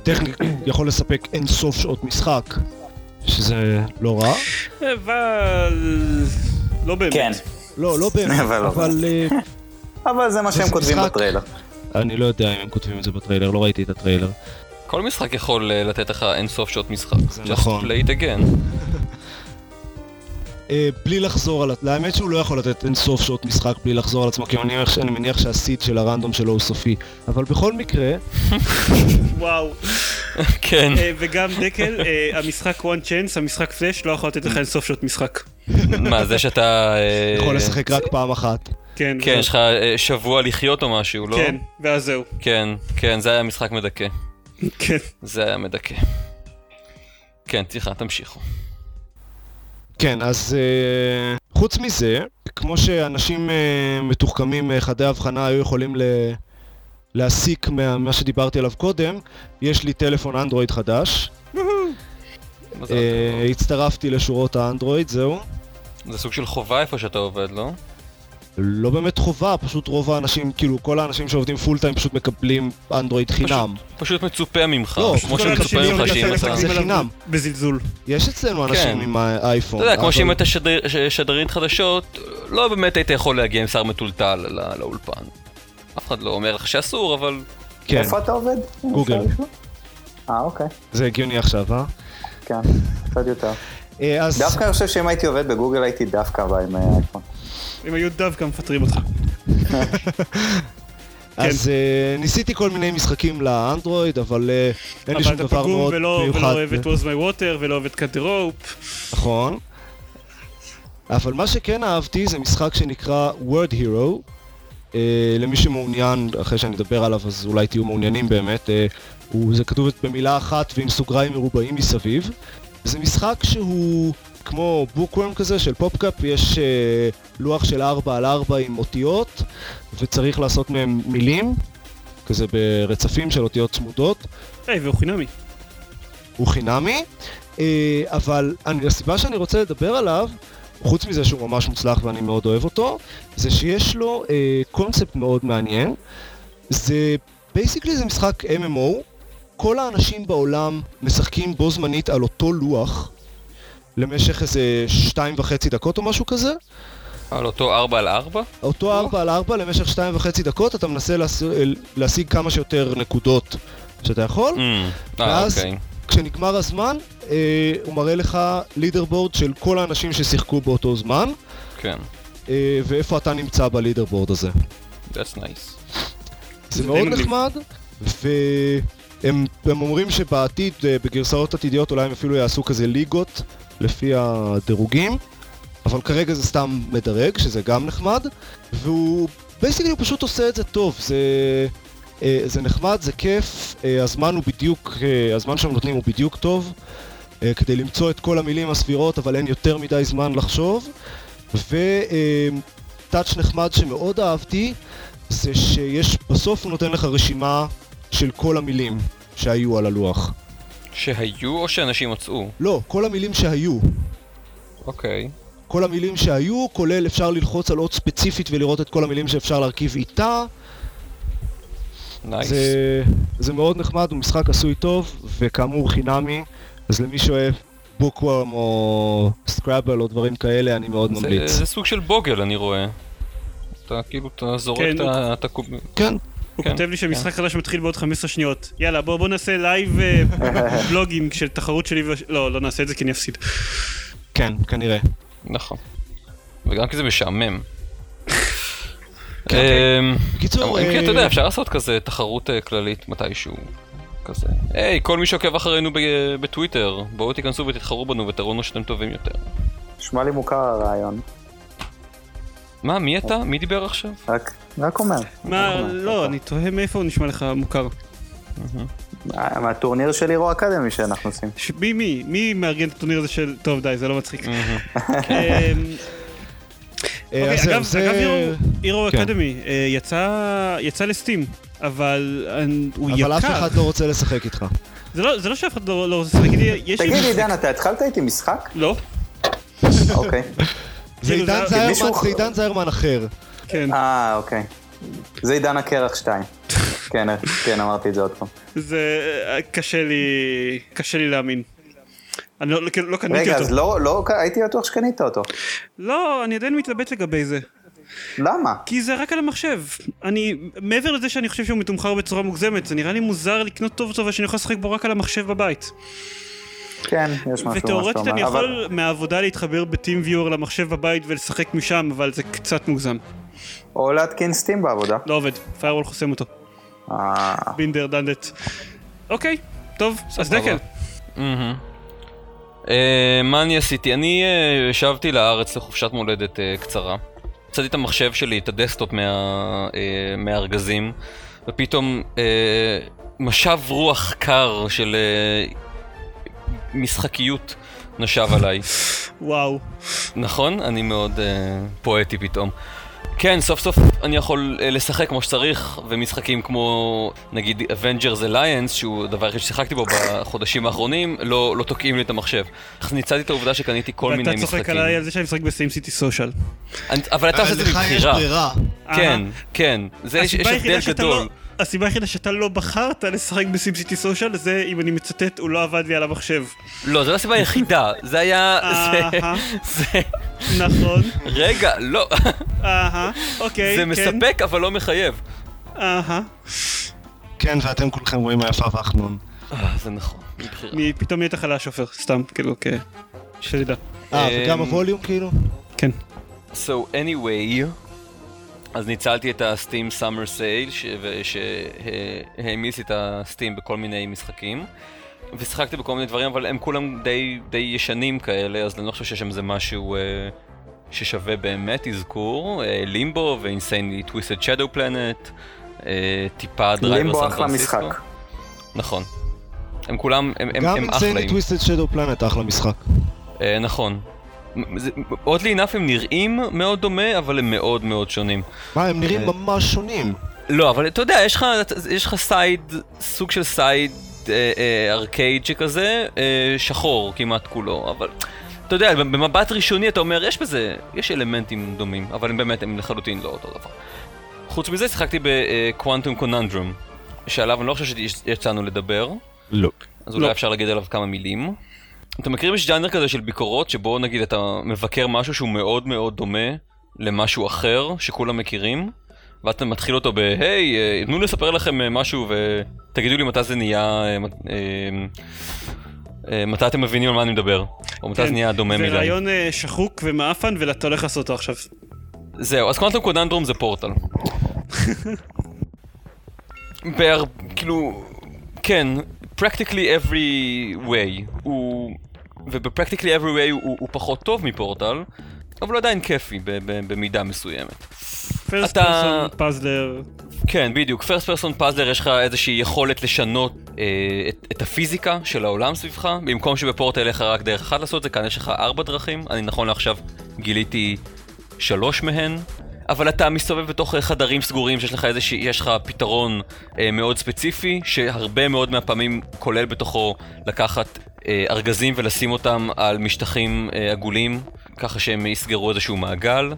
טכנית יכול לספק אין סוף שעות משחק, שזה לא רע. אבל... לא באמת. כן, לא, לא באמת, *laughs* אבל לא. אבל אה, אבל זה מה שהם כותבים משחק. בטריילר. אני לא יודע אם הם כותבים את זה בטריילר, לא ראיתי את הטריילר. כל משחק יכול אה, לתת לך אין סוף שעות משחק. Just נכון. play it again. אה, בלי לחזור על... האמת שהוא לא יכול לתת אין סוף שעות משחק בלי לחזור על עצמו, כי אני מניח, אני מניח שהסיד של הרנדום שלו הוא סופי. אבל בכל מקרה, וואו. כן. אה, וגם דקל, אה, המשחק one chance, המשחק פלאש, לא יכול לתת לך אינסוף שעות משחק. מה, זה שאתה... אה, יכול לשחק רק פעם אחת. כן. כן, יש לך אה, שבוע לחיות או משהו, לא? כן, ואז זהו. כן, כן, זה היה משחק מדכא. כן. זה היה מדכא. כן, סליחה, תמשיכו. כן, אז uh, חוץ מזה, כמו שאנשים uh, מתוחכמים uh, חדי הבחנה היו יכולים ל... להסיק מה, מה שדיברתי עליו קודם, יש לי טלפון אנדרואיד חדש. הצטרפתי לשורות האנדרואיד, זהו. זה סוג של חובה איפה שאתה עובד, לא? לא באמת חובה, פשוט רוב האנשים, כאילו כל האנשים שעובדים פול טיים פשוט מקבלים אנדרואיד חינם. פשוט מצופה ממך, לא, כמו שמצופה ממך שאם אתה... זה חינם. בזלזול. יש אצלנו אנשים כן. עם האייפון. אתה יודע, כמו שאם אתה שדר- ש- שדרנית חדשות, לא באמת היית יכול להגיע עם שר מטולטל לא- לאולפן. אף אחד לא אומר לך שאסור, אבל... כן, איפה אתה עובד? גוגל. אה, אוקיי. זה הגיוני עכשיו, אה? כן, קצת יותר. אה. דווקא אני חושב שאם הייתי עובד בגוגל הייתי דווקא בא עם האייפון. אם היו דווקא מפטרים אותך. *laughs* אז uh, ניסיתי כל מיני משחקים לאנדרואיד, אבל uh, אין לי אבל שום אתה דבר פגום מאוד ולא מיוחד. ולא אוהב את Was My Water ולא אוהב את Cut the Rope. נכון. אבל מה שכן אהבתי זה משחק שנקרא Word Hero. Uh, למי שמעוניין, אחרי שאני אדבר עליו אז אולי תהיו מעוניינים באמת, uh, הוא, זה כתוב במילה אחת ועם סוגריים מרובעים מסביב. זה משחק שהוא כמו בוקוורם כזה של פופקאפ, יש uh, לוח של 4 על 4 עם אותיות וצריך לעשות מהם מילים, כזה ברצפים של אותיות צמודות. היי, והוא חינמי. הוא חינמי, אה, אבל אני, הסיבה שאני רוצה לדבר עליו, חוץ מזה שהוא ממש מוצלח ואני מאוד אוהב אותו, זה שיש לו אה, קונספט מאוד מעניין. זה, basically זה משחק MMO, כל האנשים בעולם משחקים בו זמנית על אותו לוח, למשך איזה שתיים וחצי דקות או משהו כזה. על אותו 4 על 4? אותו 4 על 4 למשך שתיים וחצי דקות, אתה מנסה להש... להשיג כמה שיותר נקודות שאתה יכול, Mm, ואז אוקיי. כשנגמר הזמן, אה, הוא מראה לך לידר בורד של כל האנשים ששיחקו באותו זמן, כן. אה, ואיפה אתה נמצא בלידר בורד הזה. That's nice. זה מאוד. נחמד, והם הם אומרים שבעתיד, אה, בגרסאות עתידיות, אולי הם אפילו יעשו כזה ליגות לפי הדירוגים, אבל כרגע זה סתם מדרג, שזה גם נחמד, והוא הוא פשוט עושה את זה טוב, זה, אה, זה נחמד, זה כיף, אה, הזמן הוא בדיוק, אה, הזמן שהם נותנים הוא בדיוק טוב, כדי למצוא את כל המילים הסבירות, אבל אין יותר מדי זמן לחשוב, וטאץ' נחמד שמאוד אהבתי, זה שיש, בסוף הוא נותן לך רשימה של כל המילים שהיו על הלוח. שהיו או שאנשים מצאו? לא, כל המילים שהיו. אוקיי. כל המילים שהיו, כולל אפשר ללחוץ על אות ספציפית ולראות את כל המילים שאפשר להרכיב איתה. nice. זה, זה מאוד נחמד, הוא משחק עשוי טוב, וכאמור חינמי, אז למי שאוהב Bookworm או Scrabble או דברים כאלה, אני מאוד זה- ממליץ. זה סוג של Boggle אני רואה. אתה כאילו, אתה זורק כן, את ה-. כן, הוא כן, כותב לי שמשחק חדש מתחיל בעוד 15 שניות. יאללה, בוא בוא נעשה live אה, *laughs* בלוגינג של תחרות שלי ו... לא, לא נעשה את זה כי אני אפסיד. כן, כנראה. נכון. וגם כי זה משעמם. כן. אמ, בקיצור, אם כי אה, אתה יודע, אפשר לעשות כזה תחרות אה, כללית מתישהו. כזה. היי, כל מי שעוקב אחרינו ב- בטוויטר, בואו תיכנסו ותתחרו בנו ותראו לנו שאתם טובים יותר. נשמע לי מוכר הרעיון. מה, מי אתה? מי דיבר עכשיו? רק, רק אומר. מה. לא, אני תוהה מאיפה הוא נשמע לך מוכר. מה- מהטורניר של הירו אקדמי שאנחנו עושים. מי, מי, מי מארגן את הטורניר הזה של... טוב, די, זה לא מצחיק. אמ, אה, אוקיי, אגב, הירו- כן. אקדמי אה, יצא יצא לסטים, אבל אה, הוא יקר. אבל אף אחד לא רוצה לשחק איתך. זה לא- זה לא שאף אחד לא לא רוצה לשחק, איתי, יש לי... תגיד לי, עידן, אתה התחלת איתי משחק? לא, אוקיי. זה כאילו, עידן זה- זיירמן, מישהו- זה עידן זיירמן אחר. כן. אה, אוקיי. זה עידן הקרח 2. *laughs* כן, כן, אמרתי את זה עוד פעם. זה אה, קשה לי, קשה לי להאמין. אני לא, לא קניתי רגע, אותו. אז לא, לא, הייתי בטוח שקנית אותו. לא, אני עדיין מתלבט לגבי זה. למה? כי זה רק על המחשב. אני, מעבר לזה שאני חושב שהוא מתומחר בצורה מוגזמת, זה נראה לי מוזר לקנות טוב טוב ושאני יכול לשחק בו רק על המחשב בבית. כן, יש משהו, מה שאתה ותאורטית אני אומר. יכול מהעבודה להתחבר בטים ויור למחשב בבית ולשחק משם, אבל זה קצת מוגזם. או להתקין סטים בעבודה. לא עובד, פיירוול חוסם אותו. אה, בינדר דנדט. אוקיי, טוב, אז. דקל. אה, מה אני עשיתי? אני אה, שבתי לארץ לחופשת מולדת אה, קצרה. הוצאתי את המחשב שלי, את מה, אה, מהארגזים, ופתאום אה, משב רוח קר של אה, משחקיות נשב עליי. וואו. נכון? אני מאוד uh, פואטי פתאום. כן, סוף סוף אני יכול uh, לשחק כמו שצריך, ומשחקים כמו נגיד Avengers Alliance, שהוא הדבר היחיד ששיחקתי בו בחודשים האחרונים, לא, לא תוקעים לי את המחשב. אז ניצלתי את העובדה שקניתי כל מיני ואתה משחקים. צוחק עליי על זה שאני משחק בסים סיטי סושיאל. אבל אתה עושה את זה לך יש מבחירה. ברירה. כן, כן. זה יש, הבדל גדול. הסיבה היחידה שאתה לא בחרת לשחק בסים סיטי סושיאל זה אם אני מצטט הוא לא עבד לי על המחשב. לא, זו לא הסיבה היחידה. זה היה... זה... אהה. זה... נכון, רגע, לא. אהה, אוקיי, זה כן, מספק אבל לא מחייב. אהה. כן, ואתם כולכם רואים היפה והחנון. אה, זה נכון. פתאום נהיית חלש עופר, סתם, כאילו, כ... שתדע. אה, וגם הווליום כאילו? כן. So anyway, אז ניצלתי את הסטים סאמר סייל שהעמיס את הסטים בכל מיני משחקים ושיחקתי בכל מיני דברים אבל הם כולם די, די ישנים כאלה אז אני לא חושב שיש שם איזה משהו uh, ששווה באמת אזכור Limbo ו Insanely Twisted Shadow Planet טיפה Driver Limbo San אחלה Francisco. משחק. נכון. הם כולם, הם, הם, גם הם Insanely אחלאים. Twisted Shadow Planet אחלה משחק. אה, נכון. odd enough הם נראים מאוד דומה, אבל הם מאוד מאוד שונים. מה, הם נראים אה. ממש שונים. לא, אבל אתה יודע, יש לך, יש לך side, סוג של side אה, אה, ארקייד שכזה, אה, שחור כמעט כולו, אבל אתה יודע, במבט ראשוני אתה אומר, יש בזה, יש אלמנטים דומים, אבל הם באמת, הם לחלוטין לא אותו דבר. חוץ מזה, שיחקתי ב Quantum Conundrum, שעליו אני לא חושב שיצאנו לדבר, לא. אז אולי לא. אפשר להגיד עליו כמה מילים. אתם מכירים יש ג'אנר כזה של ביקורות, שבו נגיד אתה מבקר משהו שהוא מאוד מאוד דומה למשהו אחר שכולם מכירים, ואתה מתחיל אותו ב-היי, אה, תנו לי לספר לכם אה, משהו ותגידו לי מתי זה נהיה, אה, מת- מתי אתם מבינים על מה אני מדבר, או מתי זה נהיה דומה זה מדי. רעיון אה, שחוק ומאפן ואתה הולך לעשות אותו עכשיו. זהו, אז קוונטום קודנדרום זה פורטל. *laughs* בהר... כאילו... כן, practically every way הוא... וב-practically every way הוא, הוא פחות טוב מפורטל, אבל הוא עדיין כיפי במידה מסוימת. פרסט פרסון פאזלר. כן, בדיוק. פרסט פרסון פאזלר יש לך איזושהי יכולת לשנות אה, את, את הפיזיקה של העולם סביבך. במקום שבפורטל יהיה לך רק דרך אחת לעשות את זה, כאן יש לך ארבע דרכים. אני נכון לעכשיו גיליתי שלוש מהן. אבל אתה מסתובב בתוך אה, חדרים סגורים שיש לך איזושהי, יש לך פתרון אה, מאוד ספציפי, שהרבה מאוד מהפעמים כולל בתוכו לקחת אה, ארגזים ולשים אותם על משטחים אה, עגולים, ככה שהם יסגרו איזשהו מעגל.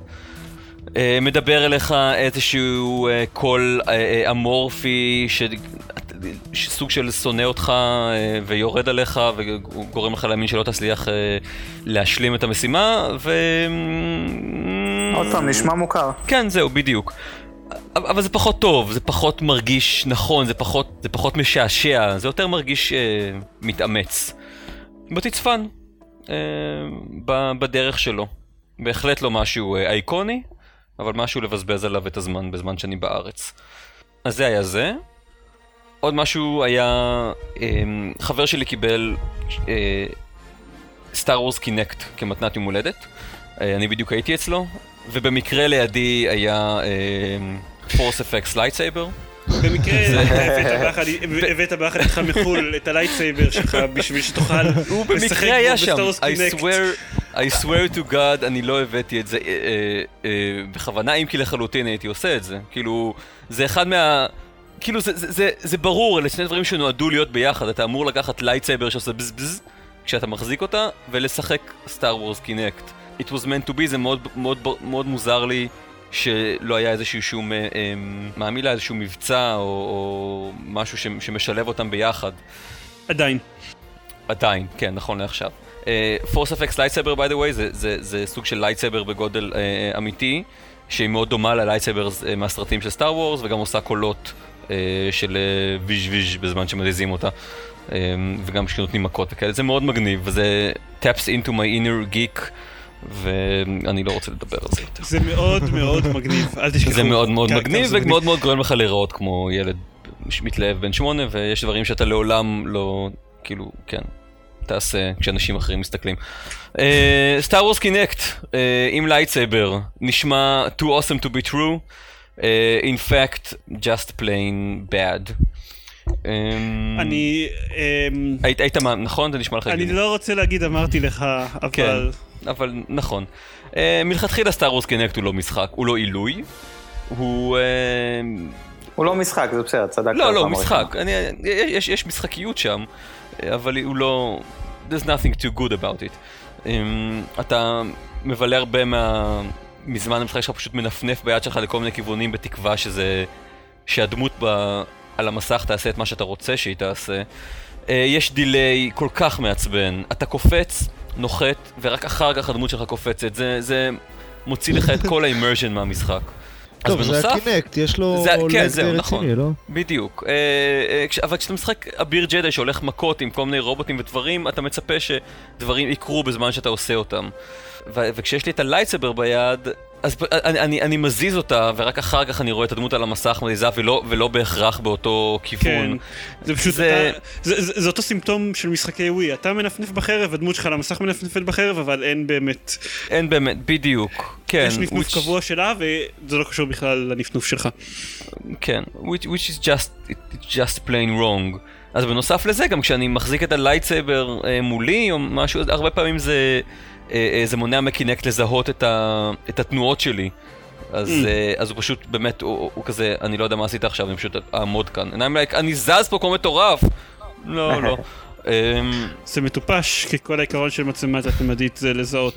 אה, מדבר אליך איזשהו אה, קול אה, אמורפי, ש... שסוג של שונא אותך ויורד עליך וגורם לך להאמין שלא תצליח להשלים את המשימה, ו... עוד פעם, נשמע מוכר. כן, זהו, בדיוק. אבל זה פחות טוב, זה פחות מרגיש נכון, זה פחות, זה פחות משעשע, זה יותר מרגיש אה, מתאמץ. Fun, אה, בדרך שלו. בהחלט לא משהו אה, אייקוני, אבל משהו לבזבז עליו את הזמן בזמן שאני בארץ. אז זה היה זה. עוד משהו היה, אה, חבר שלי קיבל Star Wars Kinect כמתנת יום הולדת. אה, אני בדיוק הייתי אצלו, ובמקרה לידי היה Force FX lightsaber. במקרה הבאת ביחד- איתך מחו"ל את ה lightsaber שלך בשביל שתוכל לשחק בו ב Stars swear, I swear to God, אני לא הבאתי את זה אה, אה, אה, בכוונה, אם כי לחלוטין הייתי עושה את זה. כאילו, זה אחד מה... כאילו, זה, זה, זה, זה ברור, אלה שני דברים שנועדו להיות ביחד. אתה אמור לקחת lightsaber שעושה בז בז כשאתה מחזיק אותה, ולשחק Star Wars Kinect. It was meant to be, זה מאוד, מאוד, מאוד מוזר לי שלא היה איזשהו שום, אה, אה, מה המילה, איזשהו מבצע או, או משהו ש, שמשלב אותם ביחד. עדיין. עדיין, כן, נכון לעכשיו. Force FX lightsaber, by the way, זה, זה, זה סוג של lightsaber בגודל uh, אמיתי, שהיא מאוד דומה ל lightsaber uh, מהסרטים של Star Wars, וגם עושה קולות uh, של uh, ויז' ויז' בזמן שמזיזים אותה, um, וגם כשנותנים מכות וכאלה, זה מאוד מגניב, וזה taps into my inner geek, ואני לא רוצה לדבר על זה יותר. זה מאוד מאוד מגניב, אל תשכחו. זה מאוד מאוד כן, מגניב, זה ומאוד מאוד גורם לך להיראות כמו ילד מתלהב בן שמונה, ויש דברים שאתה לעולם לא, כאילו, כן, תעשה כשאנשים אחרים מסתכלים. Star Wars Kinect עם lightsaber, נשמע too awesome to be true, uh, in fact, just plain bad. Um, אני... אמ, היית, מה, נכון? זה נשמע לך אני הגיוני. לא רוצה להגיד אמרתי לך, כן, אבל... אבל נכון. Uh, מלכתחילה סטאר וורס קינקט הוא לא משחק, הוא לא עילוי. הוא... Uh, הוא לא משחק, זה בסדר, צדקת. לא, לא, הוא משחק. אני, יש, יש משחקיות שם, אבל הוא לא... There's nothing too good about it. Um, אתה מבלה הרבה מה... מזמן המשחק שלך פשוט מנפנף ביד שלך לכל מיני כיוונים בתקווה שזה... שהדמות ב... על המסך תעשה את מה שאתה רוצה שהיא תעשה. Uh, יש delay כל כך מעצבן. אתה קופץ, נוחת, ורק אחר כך הדמות שלך קופצת. זה, זה מוציא לך את כל ה immersion מהמשחק. טוב, זה בנוסף- ה Kinect, יש לו זה- כן, lag זהו, די נכון. רציני, לא? בדיוק. אה, אה, כש- אבל כשאתה משחק אביר ג'די שהולך מכות עם כל מיני רובוטים ודברים, אתה מצפה שדברים יקרו בזמן שאתה עושה אותם. ו- וכשיש לי את ה lightsaber ביד, אז אני, אני, אני מזיז אותה, ורק אחר כך אני רואה את הדמות על המסך מזיזה, ולא, ולא בהכרח באותו כן, כיוון. זה פשוט, זה- אתה- זה- זה זה אותו סימפטום של משחקי ווי, אתה מנפנף בחרב, הדמות שלך על המסך מנפנפת בחרב, אבל אין באמת, אין באמת, בדיוק. כן. יש נפנוף which- קבוע שלה, וזה לא קשור בכלל לנפנוף שלך. כן, which, which is just, it's just plain wrong. אז בנוסף לזה, גם כשאני מחזיק את ה lightsaber אה, מולי או משהו, הרבה פעמים זה, זה מונע מ Kinect לזהות את, ה, את התנועות שלי. אז, Mm. אה, אז הוא פשוט, באמת, הוא, הוא, הוא כזה, אני לא יודע מה עשית עכשיו, אני פשוט אעמוד כאן. And I'm like, אני זז פה כמו מטורף! לא, לא. *laughs* אמ, זה מטופש, כי כל העיקרון של מצלמה תלת-ממדית זה לזהות,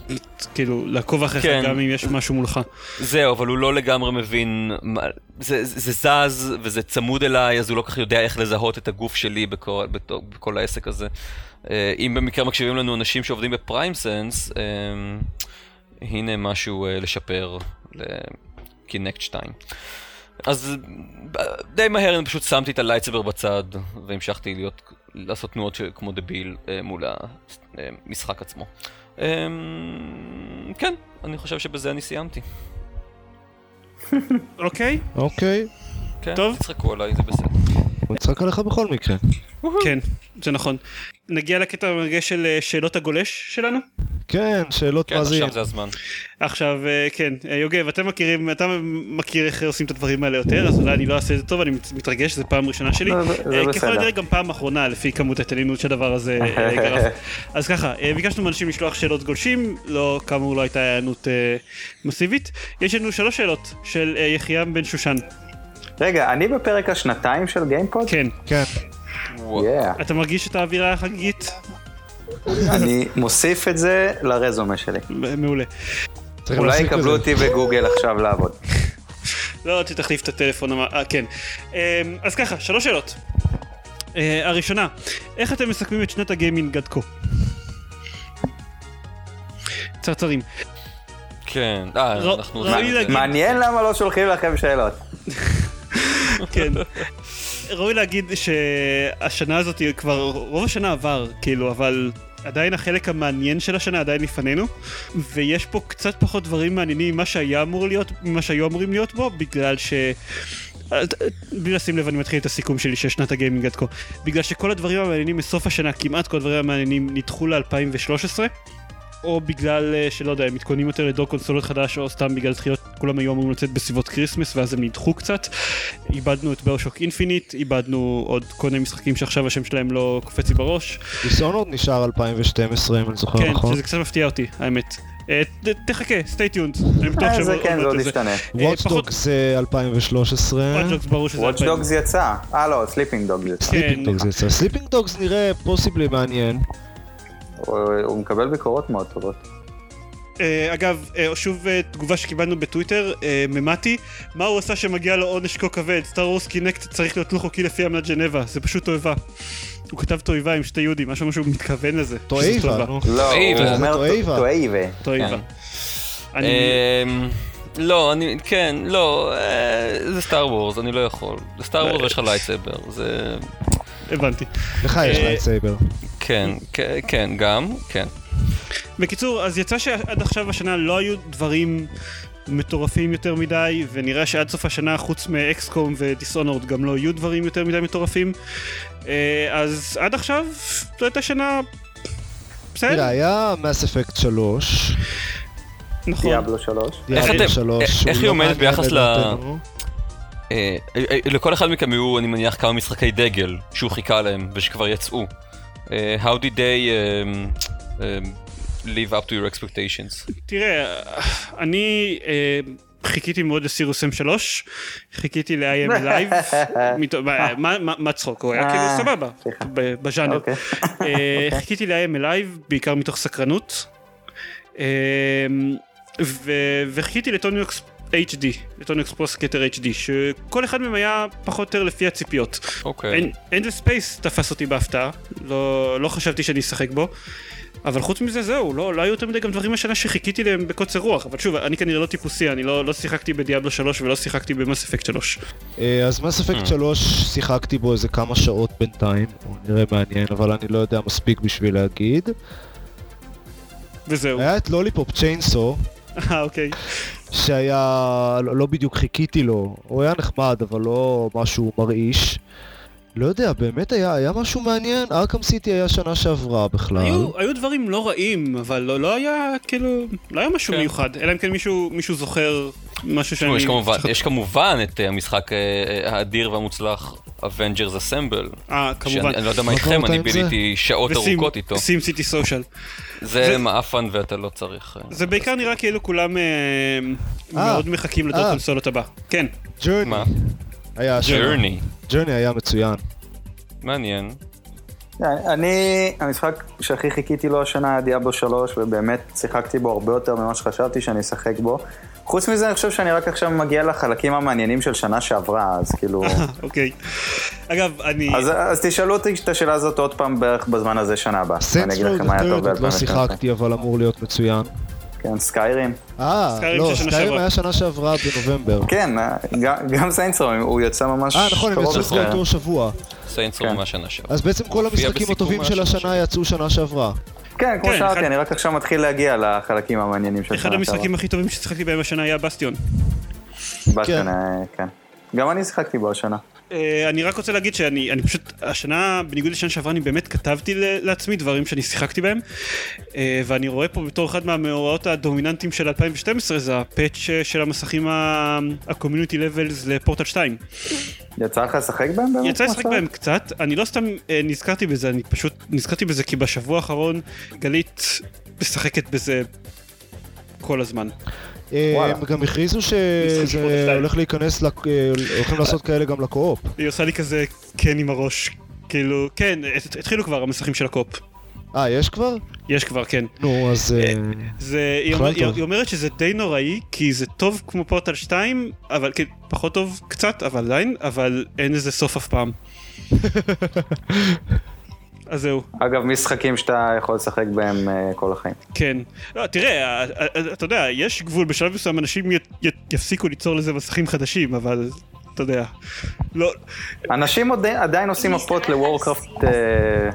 כאילו, לעקוב אחריך כן. גם אם יש משהו מולך. זהו, אבל הוא לא לגמרי מבין, מה- זה, זה, זה זז וזה צמוד אליי, אז הוא לא כל כך יודע איך לזהות את הגוף שלי בכל, בכל העסק הזה. אה, אם במקרה מקשיבים לנו אנשים שעובדים בפריים סנס, אה, הנה משהו אה, לשפר לקינקט 2. אז די מהר אני פשוט שמתי את הלייטסבר בצד והמשכתי להיות, לעשות תנועות ש- כמו דביל אה, מול המשחק עצמו. אה, כן, אני חושב שבזה אני סיימתי. אוקיי? אוקיי, כן, טוב. תצחקו עליי, זה בסדר. הוא יצחק עליך בכל מקרה. כן, זה נכון. נגיע לקטע המרגש של אה, שאלות הגולש שלנו? כן, שאלות כן, מאזין. עכשיו זה הזמן. עכשיו, אה, כן, אה, יוגב, אתם מכירים, אתה מכיר איך עושים את הדברים האלה יותר, אז אולי אני לא אעשה את זה טוב, אני מת- מתרגש, זו פעם ראשונה שלי. לא, זה- זה אה, ככל בסדר. הנראה גם פעם אחרונה, לפי כמות ההתעניינות שהדבר הזה גרף. *laughs* אז ככה, ביקשנו מאנשים לשלוח שאלות גולשים, לא, כאמור לא הייתה היענות אה, מסיבית. יש לנו שלוש שאלות של אה, יחיעם בן שושן. רגע, אני בפרק השנתיים של גיימפוד? כן, כן. Yeah. אתה מרגיש את האווירה החגיגית? אני מוסיף את זה לרזומה שלי. מעולה. אולי יקבלו. אותי בגוגל עכשיו לעבוד. לא, תחליף את הטלפון, אה, כן. אה, אז ככה, שלוש שאלות. אה, הראשונה, איך אתם מסכמים את שנת הגיימינג עד כה? צרצרים. כן, אה, אנחנו... מעניין למה לא שולחים לכם שאלות. כן. ראוי להגיד שהשנה הזאת היא כבר, רוב השנה עבר, כאילו, אבל עדיין החלק המעניין של השנה עדיין לפנינו, ויש פה קצת פחות דברים מעניינים ממה שהיה אמור להיות, ממה שהיו אמורים להיות בו, בגלל ש... בלי לשים לב אני מתחיל את הסיכום שלי של שנת הגיימינג עד כה. בגלל שכל הדברים המעניינים מסוף השנה, כמעט כל הדברים המעניינים נדחו ל-2013. או בגלל אה, שלא יודע, הם מתכוננים יותר לדור קונסולות חדש, או סתם בגלל דחיות, כולם היו אמורים לצאת בסביבות כריסמס, ואז הם נדחו קצת. איבדנו את BioShock Infinite, איבדנו עוד כל מיני משחקים שעכשיו השם שלהם לא קופץ לי בראש. Dishonored נשאר 2012 אם אני זוכר כן, נכון. שזה קצת מפתיע אותי, האמת. אה, תחכה, stay tuned. אני בטוח אה, שהם זה עוד כן, זה עוד לזה. ישתנה. אה, Dogs זה 2013. Watch Dogs ברור שזה... Watch 2000. Dogs יצא. אה לא, Sleeping Dogs יצא. Sleeping כן. Dogs יצא. Sleeping Dogs נראה possibly מעניין. הוא הוא מקבל ביקורות מאוד טובות. אה, אגב, אה, שוב אה, תגובה שקיבלנו בטוויטר, אה, ממתי, מה הוא עשה שמגיע לו עונש כה כבד? Star Wars Kinect צריך להיות לא חוקי לפי אמנת ג'נבה, זה פשוט תועבה. הוא כתב תועבה עם שתי יודים, משהו שהוא מתכוון לזה. שזה תועבה. לא. הוא אומר תועבה. תועבה. כן. אמ, לא, אני, כן, לא, אה, זה Star Wars, אני לא יכול. זה Star Wars ויש לך lightsaber, זה... הבנתי. לך יש אה, lightsaber. כן, כן, כן, גם, כן. בקיצור, אז יצא שעד עכשיו השנה לא היו דברים מטורפים יותר מדי, ונראה שעד סוף השנה, חוץ מאקסקום ודיסאונורד, גם לא יהיו דברים יותר מדי מטורפים. אה, אז עד עכשיו, זו הייתה שנה... בסדר, תראה, היה מס אפקט 3. נכון. דיאבלו 3. איך דיאבלו אתם- 3, איך- שהוא איך היא לא עומדת ביחס ל-. אה, אה, לכל אחד מכם היו, אני מניח, כמה משחקי דגל שהוא חיכה להם ושכבר יצאו. אה, How did they um, um, live up to your expectations? תראה, אני אה, חיכיתי מאוד לסירוס M3, חיכיתי ל-I Am *laughs* Alive, מתו- מה- מה- מה מה צחוק, הוא היה כאילו אה, סבבה, בז'אנר. אוקיי. אה, חיכיתי ל-I Am Alive, בעיקר מתוך סקרנות, אה, וחיכיתי ל Tony Hawk's HD, ל Tony Hawk's Pro Skater HD, שכל אחד מהם היה פחות או יותר לפי הציפיות. אוקיי. Endless Space תפס אותי בהפתעה, לא, לא חשבתי שאני אשחק בו. אבל חוץ מזה זהו, לא, לא היו יותר מדי גם דברים השנה שחיכיתי להם בקוצר רוח, אבל שוב, אני כנראה לא טיפוסי, אני לא, לא שיחקתי ב Diablo 3 ולא שיחקתי ב Mass Effect 3. אה, אז Mass. Effect 3 שיחקתי בו איזה כמה שעות בינתיים, הוא נראה מעניין, אבל אני לא יודע מספיק בשביל להגיד. וזהו. היה את Lollipop Chainsaw, אה, אוקיי. שהיה, לא, לא בדיוק חיכיתי לו, הוא היה נחמד, אבל לא משהו מרעיש. לא יודע, באמת היה, היה משהו מעניין? ארכם סיטי היה שנה שעברה בכלל. היו, היו דברים לא רעים, אבל לא, לא היה, כאילו, לא היה משהו כן. מיוחד, אלא אם כן מישהו, מישהו זוכר משהו שאני... יש כמובן- שכח- יש כמובן את אה, המשחק אה, אה, האדיר והמוצלח Avengers Assemble. אה, כמובן. שאני אני לא יודע מה מה איתכם, אני? ביליתי שעות ארוכות איתו. וסים סיטי סושיאל. זה מעפן ואתה לא צריך... זה בעיקר נראה כאילו כולם מאוד מחכים לדור. קונסולות הבא. כן. ג'רני. היה השנה. ג'רני. ג'רני היה מצוין. מעניין. אני, המשחק שהכי חיכיתי לו השנה היה Diablo 3, ובאמת שיחקתי בו הרבה יותר ממה שחשבתי שאני אשחק בו. חוץ מזה, אני חושב שאני רק עכשיו מגיע לחלקים המעניינים של שנה שעברה, אז כאילו... *laughs* אוקיי. אגב, אני... אז, אז תשאלו אותי את השאלה הזאת עוד פעם בערך בזמן הזה שנה הבאה. ואני Saints אגיד לכם מה היה טוב לא ב-2012. שיחקתי, אבל אמור להיות מצוין. כן, Skyrim. אה, לא, Skyrim שעברה. היה שנה שעברה בנובמבר. כן, גם- גם Saints Row, הוא יצא ממש אה, נכון, הם קרוב יצאו ל Skyrim. באותו שבוע. Saints כן. מהשנה שעברה. אז בעצם כל המשחקים הטובים של השנה יצאו שנה שעברה. כן, כמו כן, שאמרתי, אחד- אני רק עכשיו מתחיל להגיע לחלקים המעניינים של אחד שנה המשחקים הכי טובים ששיחקתי בהם השנה היה בסטיון. שעברה. בסטיון, אה, כן. גם אני שיחקתי בו השנה. אה, אני רק רוצה להגיד שאני אני פשוט, השנה, בניגוד לשנה שעברה, אני באמת כתבתי לעצמי דברים שאני שיחקתי בהם, אה, ואני רואה פה בתור אחד מהמאורעות הדומיננטיים של 2012, זה הפאץ' אה, של המסכים ה-community levels לפורטל 2. יצא לך לשחק בהם באמת? יצא לשחק? בהם קצת, אני לא סתם אה, נזכרתי בזה, אני פשוט נזכרתי בזה כי בשבוע האחרון גלית משחקת בזה כל הזמן. אה. הם גם הכריזו שזה. הולך להיכנס, אה, הולכים לעשות כאלה גם לקו-אופ. היא עושה לי כזה כן עם הראש, כאילו, כן, הת- התחילו כבר המסכים של הקופ. אה, יש כבר? יש כבר, כן. נו, אז... אה, זה, היא, אומר. היא אומרת שזה די נוראי, כי זה טוב כמו פורטל 2, אבל כן, פחות טוב קצת, אבל עדיין, אבל אין לזה סוף אף פעם. *laughs* אז זהו, אגב, משחקים שאתה יכול לשחק בהם אה, כל החיים. כן. לא, תראה, ה- ה- אתה יודע, יש גבול, בשלב מסוים אנשים י, י, יפסיקו ליצור לזה מסכים חדשים, אבל אתה יודע. לא, אנשים עוד- עדיין עושים מפות לוורקראפט אה,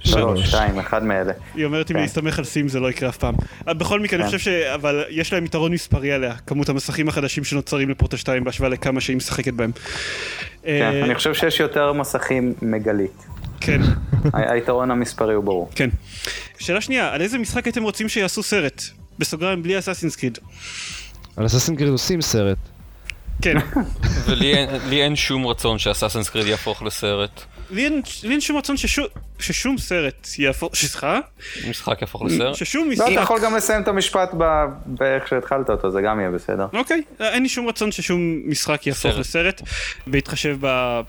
שלוש. שתיים, אחד מאלה. היא אומרת אם כן. להסתמך על סים זה לא יקרה אף פעם. אבל בכל מקרה, אני כן. חושב ש... אבל יש להם יתרון מספרי עליה, כמות המסכים החדשים שנוצרים לפורטל 2 בהשוואה לכמה שהיא משחקת בהם. כן, אה, אני חושב שיש יותר מסכים מגלית. כן. *laughs* היתרון המספרי הוא ברור. כן. שאלה שנייה, על איזה משחק הייתם רוצים שיעשו סרט? בסוגריים בלי אסאסינס קריד. על אססין קריד עושים סרט. כן. *laughs* ולי אין- שום רצון שאסאסנס קריד יהפוך לסרט. לי אין- לי אין שום רצון ששו- ששום סרט יהפוך... סליחה? משחק יהפוך לסרט. ששום לא, אתה משחק... יכול גם לסיים את המשפט ב- באיך שהתחלת אותו, זה גם יהיה בסדר. אוקיי, אין לי שום רצון ששום משחק יהפוך סרט. לסרט, בהתחשב ברקורד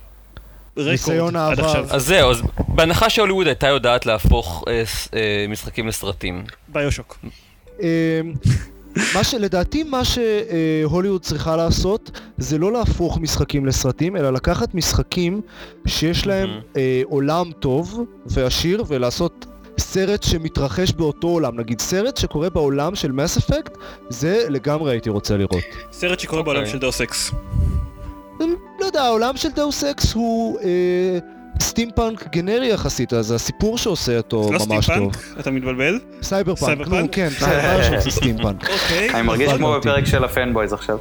ניסיון עד העבר. עכשיו. אז זהו, אז בהנחה שהוליווד הייתה יודעת להפוך אה, אה, משחקים לסרטים. BioShock. אה, מה שלדעתי מה שהוליווד צריכה לעשות זה לא להפוך משחקים לסרטים אלא לקחת משחקים שיש להם אה, עולם טוב ועשיר ולעשות סרט שמתרחש באותו עולם נגיד סרט שקורה בעולם של Mass Effect זה לגמרי הייתי רוצה לראות. סרט שקורה אוקיי. בעולם של Deus Ex. לא יודע העולם של Deus Ex הוא אה, סטימפאנק גנרי יחסית אז הסיפור שעושה אותו לא ממש טוב. סטימפאנק? אתה מתבלבל? סייבר פאנק, נו? כן, סייבר שעושה *laughs* סטימפאנק. אוקיי. אני מרגיש כמו. בפרק של ה fanboys עכשיו.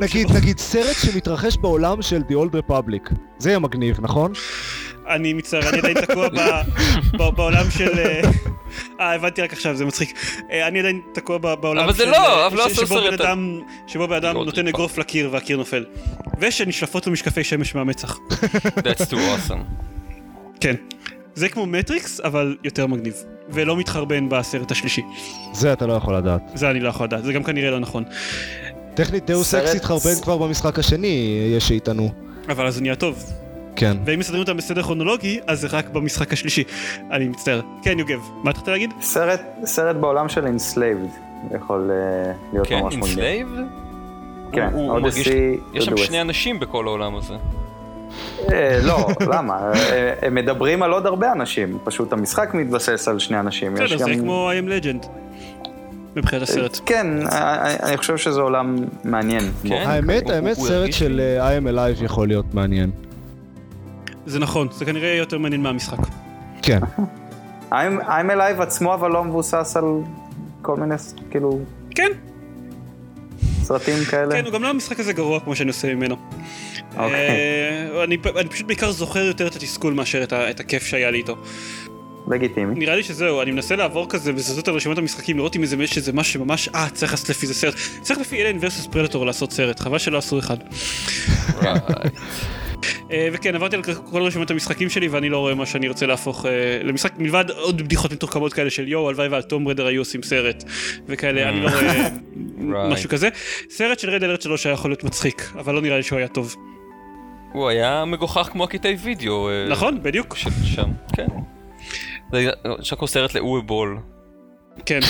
נגיד, נגיד סרט שמתרחש בעולם של The Old Republic. זה יהיה מגניב, נכון? אני מצטער, אני עדיין תקוע ב- *laughs* ב- בעולם של... אה, אה, הבנתי רק עכשיו, זה מצחיק. אה, אני עדיין תקוע ב- בעולם אבל זה של... לא, אה, אבל לא עשו סרט על- אדם- שבו בן אדם נותן. אגרוף לקיר והקיר נופל. ושנשלפות לו משקפי שמש מהמצח. *laughs* That's too awesome. כן. זה כמו Matrix, אבל יותר מגניב. ולא מתחרבן בסרט השלישי. זה אתה לא יכול לדעת. זה אני לא יכול לדעת, זה גם כנראה לא נכון. טכנית Deus Ex התחרבן כבר במשחק השני, יש שיטענו. אבל אז זה נהיה טוב. כן. ואם מסדרים אותם בסדר כרונולוגי, אז זה רק במשחק השלישי. אני מצטער. כן, יוגב, מה התחלת להגיד? סרט, סרט בעולם של Enslaved יכול אה, להיות כן, ממש. Enslaved? כן, הוא Odyssey, מרגיש- יש שם. שני אנשים בכל העולם הזה. אה, לא, *laughs* למה? אה, הם מדברים על עוד הרבה אנשים, פשוט המשחק מתבסס על שני אנשים. בסדר, זה כמו I am legend. מבחינת הסרט. כן, אני חושב שזה עולם מעניין. כן. האמת, האמת, סרט של I am alive יכול להיות מעניין. זה נכון, זה כנראה יהיה יותר מעניין מהמשחק. כן. I'm I'm Alive עצמו אבל לא מבוסס על כל מיני, כאילו, כן, סרטים כאלה. כן, הוא גם לא המשחק הזה גרוע כמו שאני עושה ממנו. אוקיי. אה, אני אני פשוט בעיקר זוכר יותר את התסכול מאשר את ה- את הכיף שהיה לי איתו. לגיטימי. נראה לי שזהו, אני מנסה לעבור כזה בזזות על רשימת המשחקים, לראות אם איזה יש איזה משהו שממש, אה, צריך לעשות לפי זה סרט. צריך לפי אלן ורסוס פרדטור לעשות סרט, חבל שלא עשו אחד. *laughs* אה, וכן, עברתי על כל רשימת המשחקים שלי ואני לא רואה מה שאני רוצה להפוך אה, למשחק, מלבד עוד בדיחות מתוחכמות כאלה של יואו, הלוואי ועל תום רדר היו עושים סרט, וכאלה, אני לא רואה משהו כזה. סרט של רד אלרט 3 היה יכול להיות מצחיק, אבל לא נראה לי שהוא היה טוב. הוא היה מגוחך כמו הקטעי וידאו. אה, נכון, בדיוק. שם, כן. זה עכשיו סרט לאורי בול. כן.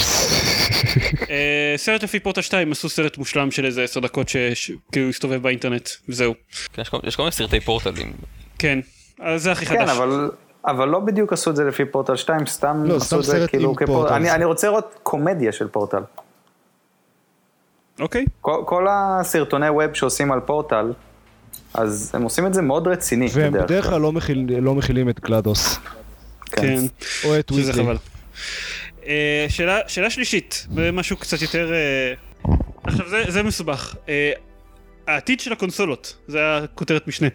אה, סרט לפי פורטל 2 עשו סרט מושלם של איזה 10 דקות שכאילו הסתובב באינטרנט, וזהו. כן, יש כל- מיני סרטי פורטלים. כן, אז זה הכי כן, חדש. אבל, אבל לא בדיוק עשו את זה לפי פורטל 2, סתם לא, עשו את זה כאילו כפורטל. פורטל. אני, אני רוצה לראות קומדיה של פורטל. אוקיי. כל, כל הסרטוני ווב שעושים על פורטל, אז הם עושים את זה מאוד רציני. והם בדרך כלל לא מכיל- לא מכילים את גלדוס. כן. או את שזה ויזלי. חבל. אה, שאלה, שאלה שלישית, משהו קצת יותר... אה, עכשיו זה, זה מסובך. אה, העתיד של הקונסולות, זה הכותרת משנה.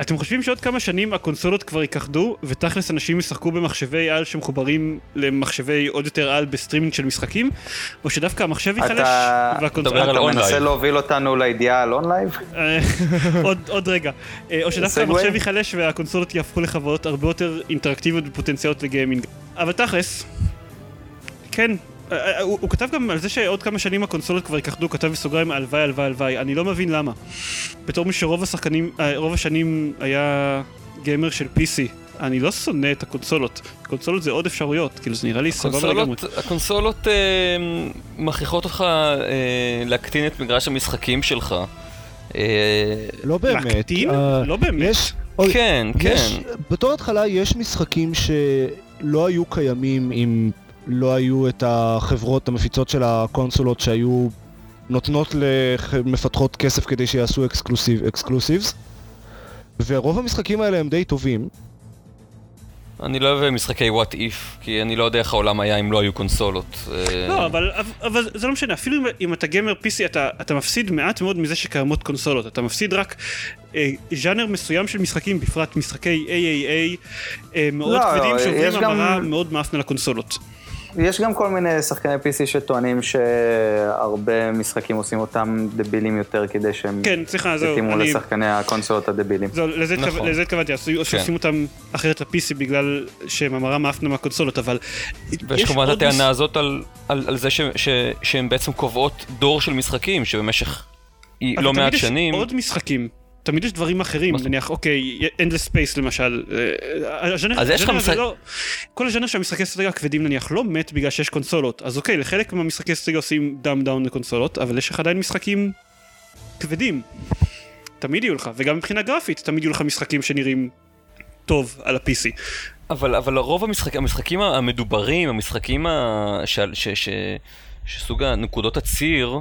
אתם חושבים שעוד כמה שנים הקונסולות כבר ייכחדו, ותכלס אנשים ישחקו במחשבי על שמחוברים למחשבי עוד יותר על בסטרימינג של משחקים? או שדווקא המחשב ייחלש והקונסולות... אתה מנסה. להוביל אותנו לידיעה על OnLive? אה, *laughs* עוד, עוד רגע. אה, או שדווקא? המחשב ייחלש והקונסולות יהפכו לחברות הרבה יותר אינטראקטיביות ופוטנציאליות לגיימינג. אבל תכלס, כן, אה, אה, הוא, הוא כתב גם על זה שעוד כמה שנים הקונסולות כבר ייכחדו, הוא כתב בסוגריים הלוואי הלוואי הלוואי, אני לא מבין למה. בתור מי שרוב השחקנים, אה, רוב השנים היה גיימר של PC, אני לא שונא את הקונסולות. קונסולות זה עוד אפשרויות, כאילו זה נראה לי סבבה לגמרי. הקונסולות, הקונסולות אה, מכריחות אותך אה, להקטין את מגרש המשחקים שלך. אה, לא באמת. להקטין? אה, לא באמת. יש... אוי, כן, יש, כן. בתור התחלה יש משחקים שלא היו קיימים אם לא היו את החברות המפיצות של הקונסולות שהיו נותנות למפתחות כסף כדי שיעשו exclusive, exclusives ורוב המשחקים האלה הם די טובים. אני לא אוהב משחקי what if, כי אני לא יודע איך העולם היה אם לא היו קונסולות. לא, אבל, אבל זה לא משנה, אפילו אם, אם אתה גיימר PC, אתה, אתה מפסיד מעט מאוד מזה שקיימות קונסולות. אתה מפסיד רק אה, ז'אנר מסוים של משחקים, בפרט משחקי AAA אה, מאוד לא, כבדים, לא, שעוברים יש גם- מאוד מאפנה לקונסולות. יש גם כל מיני שחקני PC שטוענים שהרבה משחקים עושים אותם דבילים יותר כדי שהם כן, סליחה, זהו, יתאימו אני... לשחקני הקונסולות הדבילים. זהו, לזה, נכון. לזה התכוונתי, עשו- כן. שעושים אותם אחרת ל-PC בגלל שהם המרה מאפנה מהקונסולות, אבל... ויש יש כמובן את עוד הטענה הזאת על, על, על זה ש, ש, שהן בעצם קובעות דור של משחקים שבמשך אבל לא תמיד מעט יש שנים... עוד משחקים. תמיד יש דברים אחרים, זאת- נניח, אוקיי, Endless Space למשל. אה, הז'אנר אז יש לך משחק- לא... כל הז'אנר של המשחקי אסטרטגיה הכבדים נניח לא מת בגלל שיש קונסולות. אז אוקיי, לחלק מהמשחקי אסטרטגיה עושים דאם דאון לקונסולות, אבל יש לך עדיין משחקים כבדים. תמיד יהיו לך, וגם מבחינה גרפית, תמיד יהיו לך משחקים שנראים טוב על ה-PC. אבל, אבל לרוב המשחק, המשחקים המדוברים, המשחקים ה, ש, ש, ש, שסוג הנקודות הציר,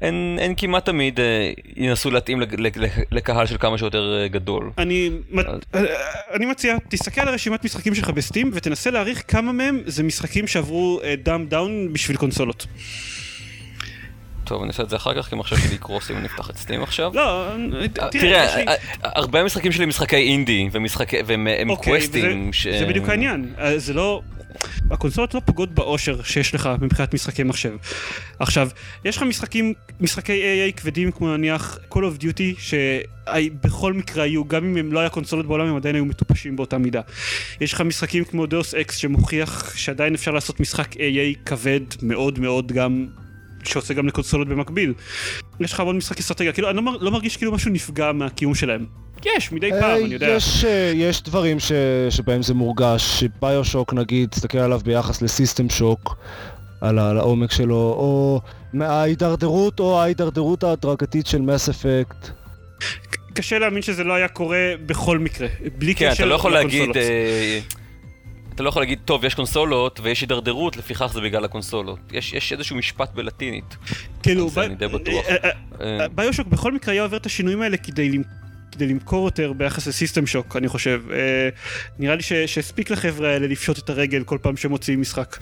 הן, הן כמעט תמיד אה, ינסו להתאים לג- לג- לקהל של כמה שיותר אה, גדול. אני, אה, אני מציע, תסתכל על הרשימת משחקים שלך ב Steam ותנסה להעריך כמה מהם זה משחקים שעברו dumb down בשביל קונסולות. טוב, אני אעשה את זה אחר כך, כי המחשב שלי יקרוס אם אני אפתח את Steam עכשיו. לא, אה, תראה, אה, הרבה משחקים שלי משחקי אינדי, והם הם אוקיי, קווסטים. וזה- זה בדיוק העניין, אה, זה לא... הקונסולות לא פוגעות באושר שיש לך מבחינת משחקי מחשב. עכשיו, יש לך משחקים, משחקי AAA כבדים כמו נניח Call of Duty, שבכל מקרה היו, גם אם הם לא היה קונסולות בעולם, הם עדיין היו מטופשים באותה מידה. יש לך משחקים כמו Deus Ex שמוכיח שעדיין אפשר לעשות משחק AAA כבד מאוד מאוד גם שעושה גם לקונסולות במקביל. יש לך המון משחקי אסטרטגיה, כאילו אני לא, מר, לא מרגיש כאילו משהו נפגע מהקיום שלהם. יש, מדי פעם, אה, אני יודע. יש, אה, יש דברים ש, שבהם זה מורגש, BioShock נגיד, תסתכל עליו ביחס ל System Shock, על, על העומק שלו, או ההידרדרות או ההידרדרות ההדרגתית של מס אפקט. קשה להאמין שזה לא היה קורה בכל מקרה, בלי כן, קשר אתה לא יכול להגיד, לקונסולות. אה, אתה לא יכול להגיד, טוב, יש קונסולות ויש הידרדרות, לפיכך זה בגלל הקונסולות. יש יש איזשהו משפט בלטינית. כאילו, זה אני די בטוח. ביושוק בכל מקרה היה עובר את השינויים האלה כדי כדי למכור יותר ביחס לסיסטם שוק, אני חושב. אה, נראה לי ש- שהספיק לחבר'ה האלה לפשוט את הרגל כל פעם שהם מוציאים משחק.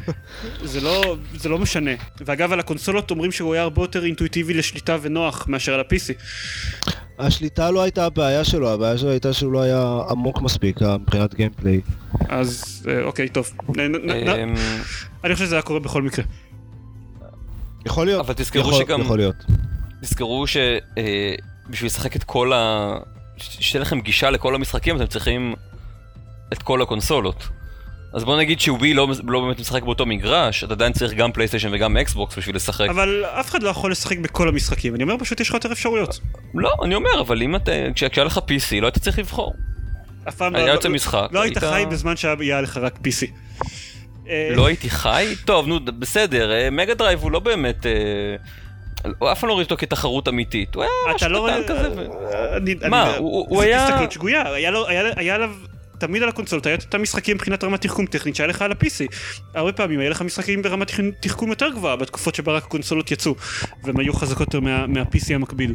*laughs* זה לא, זה לא משנה. ואגב, על הקונסולות אומרים שהוא היה הרבה יותר אינטואיטיבי לשליטה ונוח מאשר על ה-PC. השליטה לא הייתה הבעיה שלו, הבעיה שלו הייתה שהוא לא היה עמוק מספיק אה, מבחינת גיימפליי. אז אה, אוקיי, טוב. אמ, אני חושב שזה היה קורה בכל מקרה. יכול להיות. אבל תזכרו שגם- יכול להיות. תזכרו שבשביל לשחק את כל ה... שתהיה לכם גישה לכל המשחקים, אתם צריכים את כל הקונסולות. אז בוא נגיד שווי לא, לא באמת משחק באותו מגרש, אתה עדיין צריך גם PlayStation וגם Xbox בשביל לשחק. אבל אף אחד לא יכול לשחק בכל המשחקים. אני אומר פשוט יש לך יותר אפשרויות. לא, אני אומר, אבל אם אתה... כש- כשהיה לך PC, לא היית צריך לבחור. אף פעם היה לא- יוצא לא- משחק, לא היית חי בזמן שהיה לך רק PC. אה, לא הייתי חי? טוב, נו, בסדר, אה, Mega Drive הוא לא באמת... הוא אף פעם לא ראיתי אותו כתחרות אמיתית, הוא היה ממש אתה לא. קטן כזה. ו- אני- מה, אני- הוא- היה- הסתכלות שגויה, היה לו- היה היה עליו... תמיד על הקונסולות היה את אותם משחקים מבחינת רמת תחכום טכנית שהיה לך על ה-PC. הרבה פעמים היה לך משחקים ברמת תחכום- יותר גבוהה בתקופות שבה רק הקונסולות יצאו והם היו חזקות יותר מה- מה-PC המקביל.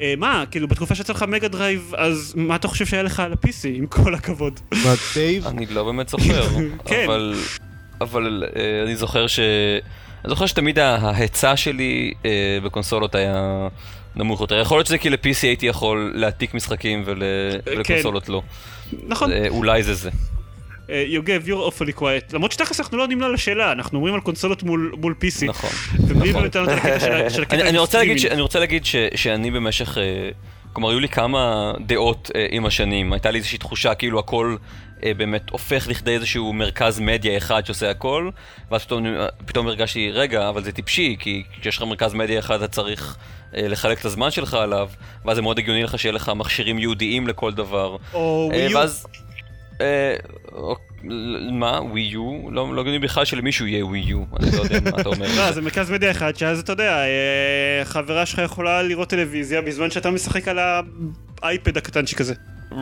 אה, מה, כאילו בתקופה שיצא לך Mega Drive אז מה אתה חושב שהיה לך על ה-PC עם כל הכבוד? Mega Drive? אני לא באמת זוכר, *laughs* כן. אבל, אבל אה, אני זוכר ש... אני זוכר שתמיד ההיצע שלי אה, בקונסולות היה נמוך יותר. יכול להיות שזה כי ל-PC הייתי יכול להעתיק משחקים ול... ולקונסולות לא. נכון, אה, אולי זה זה. אה, יוגב, you're awfully quiet. למרות שתכלס אנחנו לא עונים לה לשאלה, אנחנו אומרים על קונסולות מול מול PC. נכון. אני, רוצה להגיד, ש, שאני במשך, אה, כלומר היו לי כמה דעות אה, עם השנים, הייתה לי איזושהי תחושה כאילו הכל אה, באמת הופך לכדי איזשהו מרכז מדיה אחד שעושה הכל, ואז פתאום, פתאום הרגשתי, רגע, אבל זה טיפשי, כי כשיש לך מרכז מדיה אחד אתה צריך אה, לחלק את הזמן שלך עליו, ואז זה מאוד הגיוני לך שיהיה לך מכשירים ייעודיים לכל דבר. או אה, ווי יו. ואז... אה, מה? ווי יו? לא לא הגיוני בכלל שלמישהו יהיה ווי יו, אני לא יודע מה אתה אומר. *laughs* לא, זה מרכז מדיה אחד, שאז אתה יודע, אה, חברה שלך יכולה לראות טלוויזיה בזמן שאתה משחק על האייפד הקטנצ'יק הזה.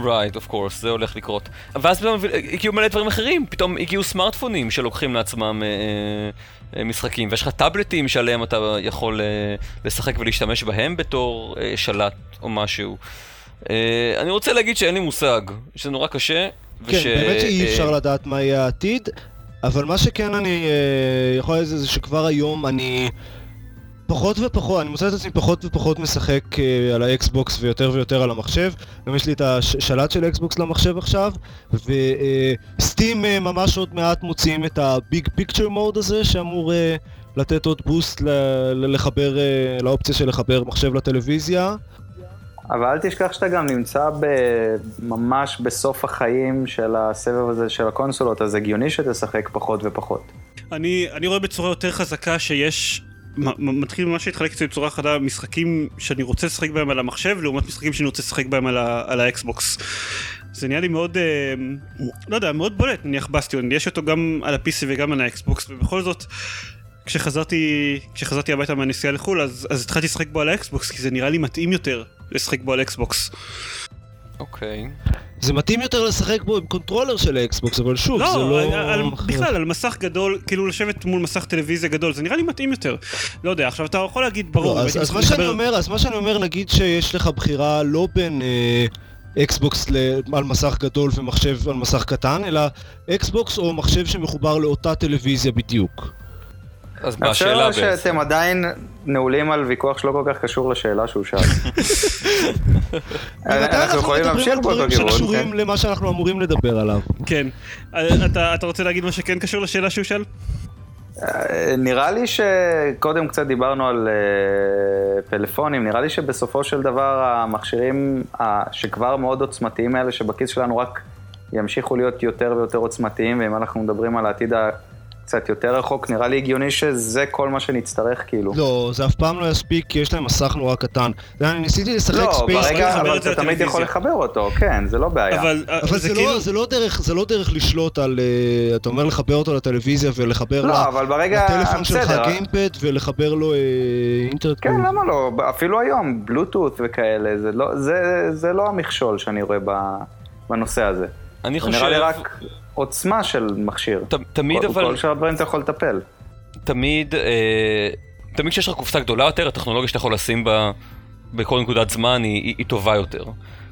Right, of course, זה הולך לקרות. ואז פתאום הגיעו מלא דברים אחרים, פתאום הגיעו סמארטפונים שלוקחים לעצמם אה, אה, משחקים, ויש לך טאבלטים שעליהם אתה יכול אה, לשחק ולהשתמש בהם בתור אה, שלט או משהו. אה, אני רוצה להגיד שאין לי מושג, שזה נורא קשה. כן, וש- באמת שאי אה, אפשר לדעת מה יהיה העתיד, אבל מה שכן אני אה, יכול להגיד זה שכבר היום אני פחות ופחות, אני מוצא את עצמי פחות ופחות משחק אה, על האקסבוקס ויותר ויותר על המחשב. גם יש לי את השלט של ה Xbox למחשב עכשיו, ו Steam אה, ממש עוד מעט מוציאים את ה Big Picture mode הזה, שאמור אה, לתת עוד boost ל- ל- לחבר, אה, לאופציה של לחבר מחשב לטלוויזיה. אבל אל תשכח שאתה גם נמצא ב- ממש בסוף החיים של הסבב הזה של הקונסולות, אז הגיוני שתשחק פחות ופחות. אני, אני רואה בצורה יותר חזקה שיש, מתחיל ממש להתחלק אצלי בצורה חדה משחקים שאני רוצה לשחק בהם על המחשב לעומת משחקים שאני רוצה לשחק בהם על, ה, על ה Xbox. זה נהיה לי מאוד, אה, לא יודע, מאוד בולט נניח בסטיון, יש אותו גם על ה-PC וגם על ה Xbox ובכל זאת כשחזרתי, כשחזרתי הביתה מהנסיעה לחו"ל אז, אז התחלתי לשחק בו על ה Xbox כי זה נראה לי מתאים יותר לשחק בו על Xbox. אוקיי. זה מתאים יותר לשחק בו עם controller של ה Xbox, אבל שוב, לא, זה לא... על, על, בכלל, על מסך גדול, כאילו לשבת מול מסך טלוויזיה גדול, זה נראה לי מתאים יותר. לא יודע, עכשיו אתה יכול להגיד, ברור, לא, אז, אז מה שאני לחבר- אומר, אז מה שאני אומר, נגיד שיש לך בחירה לא בין אה, Xbox ל- על מסך גדול ומחשב על מסך קטן, אלא Xbox או מחשב שמחובר לאותה טלוויזיה בדיוק. אז אני בשאלה חושב בעצם. שאתם עדיין נעולים על ויכוח שלא כל כך קשור לשאלה שהוא שאל. אנחנו יכולים מדברים להמשיך על דברים באותו כיוון, שקשורים כן? למה שאנחנו אמורים לדבר עליו. כן. אה, אתה, אתה רוצה להגיד מה שכן קשור לשאלה שהוא שאל? אה, נראה לי שקודם קצת דיברנו על אה, פלאפונים, נראה לי שבסופו של דבר המכשירים שכבר מאוד עוצמתיים האלה שבכיס שלנו רק ימשיכו להיות יותר ויותר עוצמתיים, ואם אנחנו מדברים על העתיד הקצת יותר רחוק, נראה לי הגיוני שזה כל מה שנצטרך כאילו. לא, זה אף פעם לא יספיק, כי יש להם מסך נורא קטן. אני ניסיתי לשחק לא, ספייס... לחבר ברגע, אבל זה אתה תמיד יכול. לחבר אותו, כן, זה לא בעיה. אבל, אה, אבל זה, כאילו... לא, זה, לא דרך, זה לא דרך לשלוט על... אה, אתה אומר לחבר אותו לטלוויזיה ולחבר לא, לה- אבל ברגע, לטלפון שלך. gamepad ולחבר לו אה, אינטרנט. כן, למה לא? אפילו היום, בלוטות' וכאלה, זה לא, זה, זה לא המכשול שאני רואה בנושא הזה. אני זה חושב... נראה לי רק עוצמה של מכשיר. ת- תמיד כל, אבל... כל שאר הדברים אתה יכול לטפל. תמיד, אה, תמיד כשיש לך קופסה גדולה יותר, הטכנולוגיה שאתה יכול לשים בה בכל נקודת זמן היא, היא, היא טובה יותר.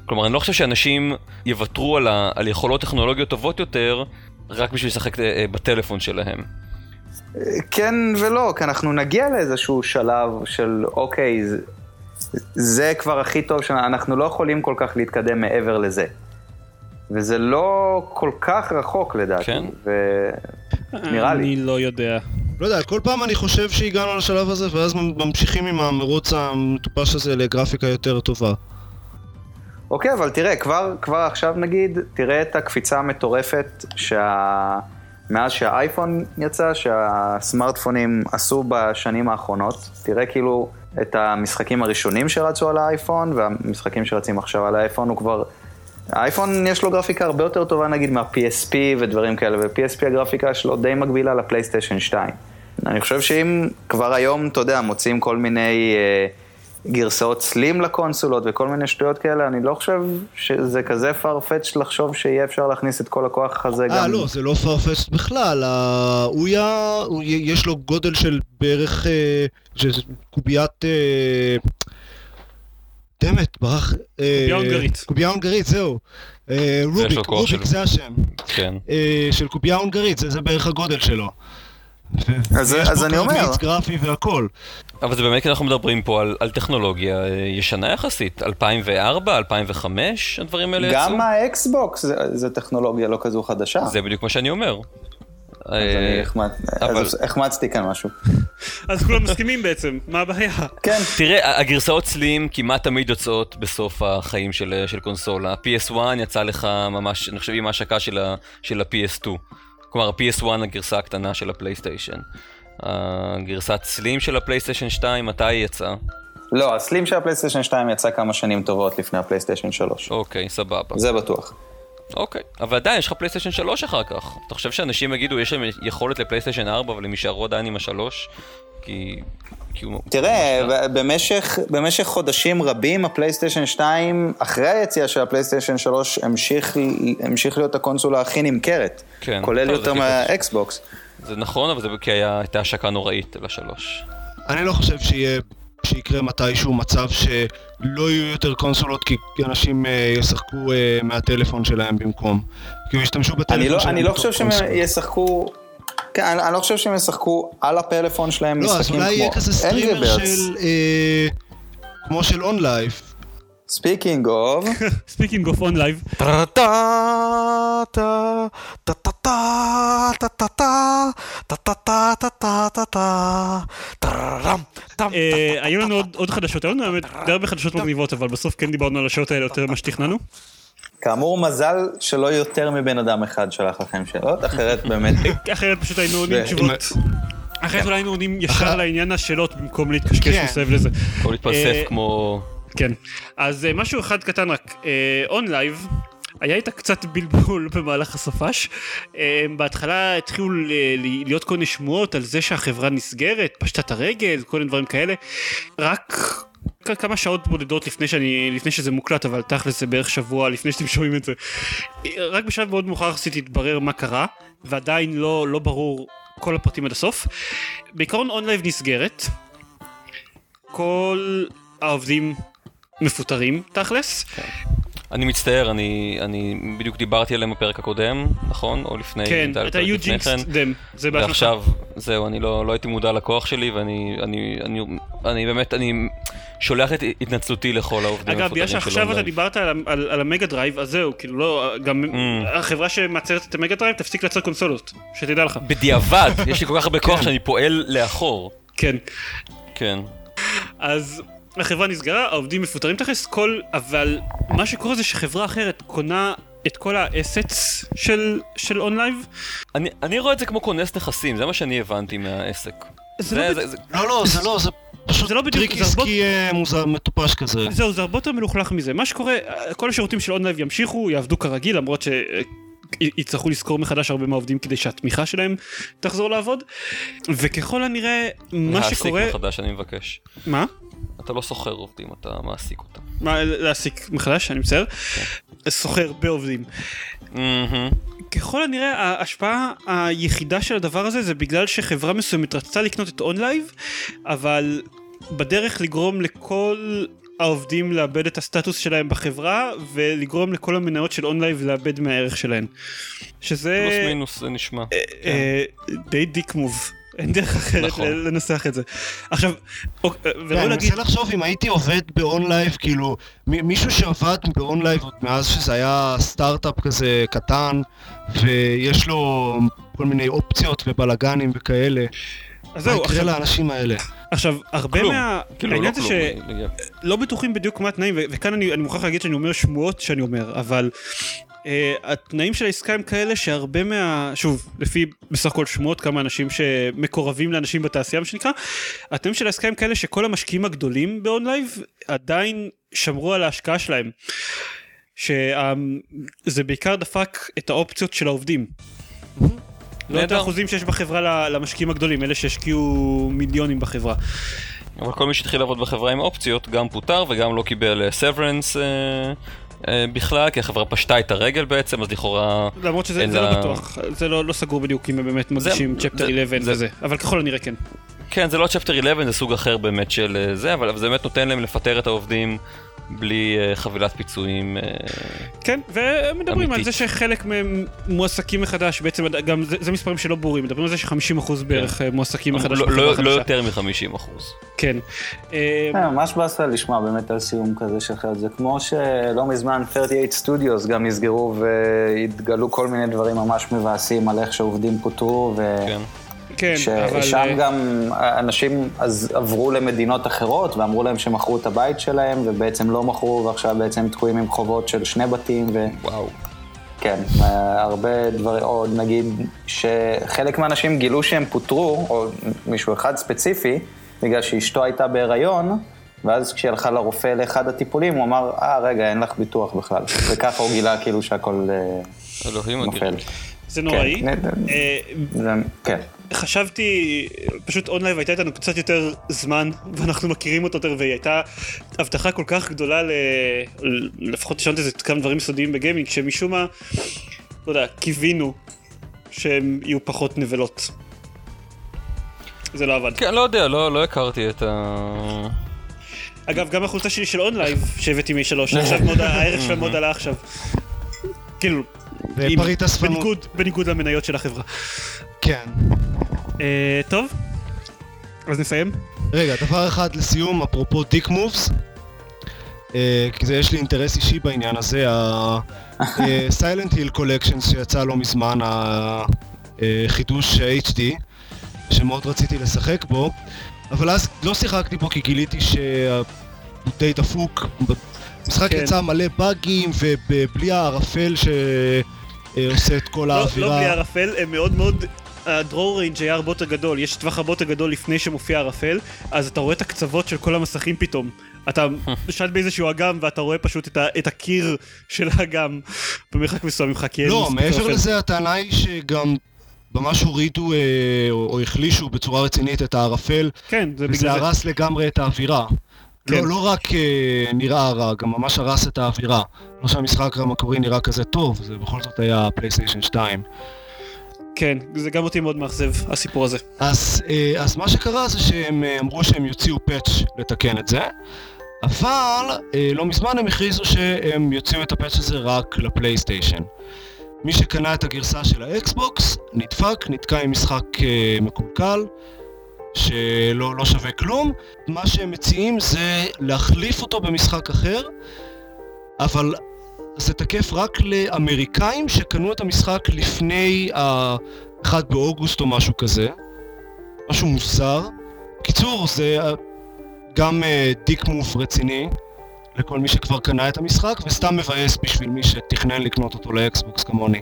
כלומר, אני לא חושב שאנשים יוותרו על, ה, על יכולות טכנולוגיות טובות יותר, רק בשביל לשחק אה, אה, בטלפון שלהם. כן ולא, כי אנחנו נגיע לאיזשהו שלב של אוקיי, זה, זה כבר הכי טוב, שאנחנו לא יכולים כל כך להתקדם מעבר לזה. וזה לא כל כך רחוק לדעתי. כן? ונראה לי. אני לא יודע. לא יודע, כל פעם אני חושב שהגענו לשלב הזה, ואז ממשיכים עם המרוץ המטופש הזה לגרפיקה יותר טובה. אוקיי, אבל תראה, כבר, כבר עכשיו נגיד, תראה את הקפיצה המטורפת שה... מאז שהאייפון יצא, שהסמארטפונים עשו בשנים האחרונות. תראה כאילו את המשחקים הראשונים שרצו על האייפון, והמשחקים שרצים עכשיו על האייפון, הוא כבר האייפון יש לו גרפיקה הרבה יותר טובה נגיד מה-PSP ודברים כאלה, ו-PSP הגרפיקה שלו די מקבילה לפלייסטיישן 2. אני חושב שאם כבר היום, אתה יודע, מוצאים כל מיני אה, גרסאות סלים לקונסולות וכל מיני שטויות כאלה, אני לא חושב שזה כזה farfetch לחשוב שיהיה אפשר להכניס את כל הכוח הזה גם... אה, לא, זה לא farfetch בכלל. הוא היה... הוא- יש לו גודל של בערך... אה, קוביית... אה, דמת, ברח... אה, קובייה הונגרית. קובייה הונגרית, זהו. אה, רוביק, רוביק. זה השם. כן. אה, של קובייה הונגרית, זה, זה בערך הגודל שלו. אז- אני אומר. קרמיץ גרפי והכל. אבל זה באמת כי אנחנו מדברים פה על, על טכנולוגיה ישנה יחסית, 2004, 2005, הדברים האלה יצאו. גם ה Xbox זה, זה טכנולוגיה לא כזו חדשה. זה בדיוק מה שאני אומר. אז אה, החמצתי כאן משהו. אז כולם מסכימים בעצם, מה הבעיה? כן, תראה, הגרסאות slim כמעט תמיד יוצאות בסוף החיים של, של קונסולה. ה-PS1 יצא לך ממש, אני חושב עם ההשקה של, ה, של ה-PS2. כלומר, ה-PS1 הגרסה הקטנה של ה PlayStation. הגרסת slim של ה PlayStation 2, מתי היא יצאה? לא, ה slim של ה PlayStation 2 יצא כמה שנים טובות לפני הפלייסטיישן 3. אוקיי, סבבה. זה בטוח. אוקיי, אבל עדיין יש לך PlayStation 3 אחר כך. אתה חושב שאנשים יגידו, יש להם יכולת ל PlayStation 4, אבל הם יישארו עדיין עם השלוש? כי... כי הוא... תראה, במשך, במשך חודשים רבים ה PlayStation 2, אחרי היציאה של ה PlayStation 3, המשיך, המשיך להיות הקונסולה הכי נמכרת. כן. כולל טוב, יותר מה Xbox. זה נכון, אבל זה כי היה- הייתה השקה נוראית לשלוש. אני לא חושב שיהיה, שיקרה מתישהו מצב שלא יהיו יותר קונסולות כי אנשים אה, ישחקו אה, מהטלפון שלהם במקום. כי הם ישתמשו בטלפון אני שלהם לא, אני לא חושב שהם. ישחקו... כן, אני, אני לא חושב שהם ישחקו על הפלאפון שלהם לא, אז משחקים אולי יהיה כמו כזה streamer. של... אה, כמו של OnLive. Speaking of, Speaking of OnLive, היו לנו עוד- חדשות, היו לנו באמת די הרבה חדשות מגניבות, אבל בסוף כן דיברנו על השאלות האלה יותר ממה שתכננו. כאמור מזל שלא יותר מבן אדם אחד שלח לכם שאלות, אחרת באמת... *laughs* אחרת פשוט היינו עונים תשובות. אחרת אולי היינו עונים ישר לעניין השאלות במקום להתקשקש כן. מסביב לזה. הכל התפלסף אה, כמו... כן. אז אה, משהו אחד קטן רק, OnLive. הייתה קצת בלבול *laughs* במהלך הסופש. אה, בהתחלה התחילו להיות כל מיני שמועות על זה שהחברה נסגרת, פשטה את הרגל, כל מיני דברים כאלה. רק כמה שעות בודדות לפני, שאני, לפני שזה מוקלט, אבל תכל'ס זה בערך שבוע לפני שאתם שומעים את זה. אה, רק בשלב מאוד מאוחר יחסית התברר מה קרה, ועדיין לא, לא ברור כל הפרטים עד הסוף. בעיקרון OnLive נסגרת. כל העובדים מפוטרים תכלס. אני מצטער, אני, אני בדיוק דיברתי עליהם בפרק הקודם, נכון? או לפני... כן, אתה כן. jinxed them, זה באשמתך. ועכשיו, זהו, אני לא, לא הייתי מודע לכוח שלי, ואני אני, אני, אני באמת, אני שולח את התנצלותי לכל העובדים אגב, בגלל שעכשיו אתה. דיברת על, על, על המגה דרייב, אז זהו, כאילו לא, גם Mm. החברה שמייצרת את המגה דרייב תפסיק לייצר קונסולות, שתדע לך. בדיעבד, יש לי כל כך הרבה *laughs* כוח שאני פועל לאחור. כן. כן. אז החברה נסגרה, העובדים מפוטרים תכלס, כל, אבל מה שקורה זה שחברה אחרת קונה את כל ה assets של, של OnLive. אני, אני רואה את זה כמו כונס נכסים, זה מה שאני הבנתי מהעסק. זה לא זה, זה, לא, לא, זה לא, זה פשוט זה לא בדיוק, טריק זה הרבה- עסקי אה, מוזר, מטופש כזה. זהו, זה הרבה יותר מלוכלך מזה. מה שקורה, כל השירותים של OnLive ימשיכו, יעבדו כרגיל, למרות שיצטרכו לשכור מחדש הרבה מהעובדים כדי שהתמיכה שלהם תחזור לעבוד. וככל הנראה, מה להעסיק שקורה... מחדש, אני מבקש. מה? אתה לא שוכר עובדים, אתה מעסיק אותם. מה, להעסיק מחדש, אני מצטער. סוחר בעובדים. ככל הנראה ההשפעה היחידה של הדבר הזה זה בגלל שחברה מסוימת רצתה לקנות את OnLive, אבל בדרך לגרום לכל העובדים לאבד את הסטטוס שלהם בחברה ולגרום לכל המניות של OnLive לאבד מהערך שלהן. שזה פלוס מינוס זה נשמע. אה, די dick move. אין דרך אחרת נכון. לנסח את זה. עכשיו, אוקיי, ולא אני להגיד, מנסה לחשוב אם הייתי עובד ב OnLive, כאילו, מ- מישהו שעבד ב OnLive עוד מאז שזה היה סטארט-אפ כזה קטן, ויש לו כל מיני אופציות ובלאגנים וכאלה. אז מה זהו, יקרה עכשיו, לאנשים האלה? עכשיו, הרבה כלום. מה... כאילו, לא העניין זה כלום. ש... אני- לא בטוחים בדיוק מה התנאים, ו- וכאן אני, אני מוכרח להגיד שאני אומר שמועות שאני אומר, אבל uh, התנאים של העסקה הם כאלה שהרבה מה... שוב, לפי בסך הכל שמועות, כמה אנשים שמקורבים לאנשים בתעשייה, מה שנקרא, התנאים של העסקה הם כאלה שכל המשקיעים הגדולים ב OnLive עדיין שמרו על ההשקעה שלהם. שזה בעיקר דפק את האופציות של העובדים. לא את. האחוזים שיש בחברה למשקיעים הגדולים, אלה שהשקיעו מיליונים בחברה. אבל כל מי שהתחיל לעבוד בחברה עם אופציות גם פוטר וגם לא קיבל severance בכלל, כי החברה פשטה את הרגל בעצם, אז לכאורה... למרות שזה לה- לא בטוח, זה לא לא סגור בדיוק אם הם באמת מגישים צ'פטר זה- 11 זה- וזה, אבל ככל הנראה כן. כן, זה לא צ'פטר 11, זה סוג אחר באמת של אה, זה, אבל זה באמת נותן להם לפטר את העובדים בלי אה, חבילת פיצויים. אה, כן, ומדברים על אמיתית. זה שחלק מהם מועסקים מחדש, בעצם גם זה, זה מספרים שלא ברורים, מדברים על זה ש-50% בערך אה, מועסקים מחדש לא- בחברה לא לא חדשה. יותר מ-50 אחוז. כן. ממש באסה לשמוע באמת על סיום כזה של חלק. זה כמו שלא מזמן 38 Studios גם נסגרו והתגלו כל מיני דברים ממש מבאסים על איך שעובדים פוטרו, ו... כן. כן, אבל... ששם אה, גם אנשים אז עברו למדינות אחרות ואמרו להם שמכרו את הבית שלהם ובעצם לא מכרו ועכשיו בעצם תקועים עם חובות של שני בתים ו... וואו. כן, אה, הרבה דברים, או נגיד שחלק מהאנשים גילו שהם פוטרו, או מישהו אחד ספציפי, בגלל שאשתו הייתה בהיריון, ואז כשהיא הלכה לרופא לאחד הטיפולים, הוא אמר, אה, רגע, אין לך ביטוח בכלל. *laughs* וככה הוא גילה כאילו שהכל אה, אלוהים נופל. אדירים. זה נוראי. כן, כן. חשבתי, פשוט OnLive הייתה איתנו קצת יותר זמן, ואנחנו מכירים אותו יותר, והיא הייתה הבטחה כל כך גדולה ל... לפחות לשנות איזה כמה דברים סודיים בגיימינג, שמשום מה, לא יודע, קיווינו שהם יהיו פחות נבלות. זה לא עבד. כן, לא יודע, לא לא הכרתי את ה... אגב, גם החולצה שלי של OnLive שהבאתי מ-E3, עכשיו מאוד, הערך שלה מאוד עלה עכשיו. כאילו. בניגוד, בניגוד למניות של החברה. כן. אה, טוב, אז נסיים. רגע, דבר אחד לסיום, אפרופו dick moves, כי זה יש לי אינטרס אישי בעניין הזה, ה-Silent *laughs* Hill Collection שיצא לא מזמן, החידוש HD, שמאוד רציתי לשחק בו, אבל אז לא שיחקתי בו כי גיליתי שהוא די דפוק. המשחק כן. יצא מלא באגים ובלי הערפל שעושה את כל לא, האווירה. לא בלי ערפל, הם מאוד מאוד... הדרור ריינג' היה הרבה יותר גדול, יש טווח הרבה יותר גדול לפני שמופיע ערפל, אז אתה רואה את הקצוות של כל המסכים פתאום. אתה שט באיזשהו אגם ואתה רואה פשוט את, ה, את הקיר של האגם במרחק מסוים ממך, כי אין לא, מעבר. לזה הטענה היא שגם ממש הורידו אה, או, או החלישו בצורה רצינית את הערפל, כן, זה וזה בגלל זה. הרס לגמרי את האווירה. כן. לא, לא רק אה, נראה רע, גם ממש הרס את האווירה. לא שהמשחק המקורי נראה כזה טוב, זה בכל זאת היה פלייסטיישן 2. כן, זה גם אותי מאוד מאכזב, הסיפור הזה. אז, אה, אז מה שקרה זה שהם אה, אמרו שהם יוציאו פאץ' לתקן את זה, אבל אה, לא מזמן הם הכריזו שהם יוציאו את הפאץ' הזה רק לפלייסטיישן. מי שקנה את הגרסה של האקסבוקס נדפק, נתקע עם משחק מקולקל, שלא לא שווה כלום. מה שהם מציעים זה להחליף אותו במשחק אחר, אבל זה תקף רק לאמריקאים שקנו את המשחק לפני ה-1 באוגוסט או משהו כזה. משהו מוזר. בקיצור, זה אה, גם אה, דיק מוף רציני לכל מי שכבר קנה את המשחק, וסתם מבאס בשביל מי שתכנן לקנות אותו לאקסבוקס כמוני.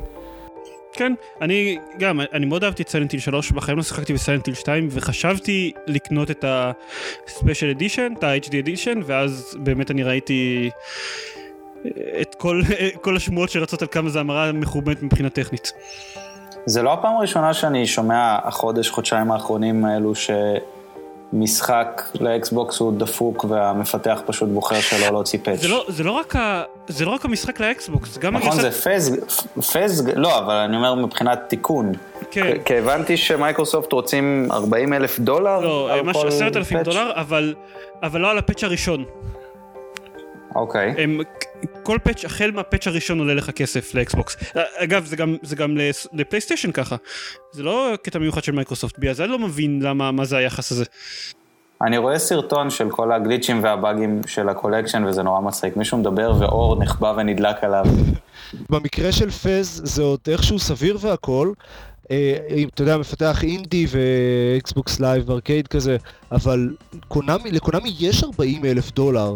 כן, אני גם, אני מאוד אהבתי את סיילנטיל 3, בחיים לא שיחקתי בסיילנטיל 2, וחשבתי לקנות את ה-Special Edition, את ה-HD Edition, ואז באמת אני ראיתי את כל, *laughs* כל השמועות שרצות על כמה זה המראה מכובדת מבחינה טכנית. זה לא הפעם הראשונה שאני שומע החודש, חודשיים האחרונים האלו שמשחק לאקסבוקס הוא דפוק והמפתח פשוט בוחר שלא להוציא פאץ'. זה לא, זה, לא רק ה, זה לא רק המשחק לאקסבוקס, גם נכון, הגרסת- זה פז, פז, לא, אבל אני אומר מבחינת תיקון. כן. כי הבנתי שמייקרוסופט רוצים 40 אלף דולר לא, על כל עשרת אלפים פאץ'? דולר, אבל, אבל לא על הפאץ' הראשון. אוקיי. הם, כל פאץ', החל מהפאץ' הראשון עולה לך כסף לאקסבוקס. אגב, זה גם, זה גם לפ- לפלייסטיישן ככה. זה לא קטע מיוחד של מייקרוסופט, בגלל זה אני לא מבין למה, מה זה היחס הזה. אני רואה סרטון של כל הגליצ'ים והבאגים של ה collection וזה נורא מצחיק. מישהו מדבר ואור נחבא ונדלק עליו. במקרה של פז זה עוד איכשהו סביר והכל. אה, אם אתה יודע, מפתח אינדי ואקסבוקס לייב וארקייד כזה, אבל קונאמי, לקונאמי יש 40 אלף דולר.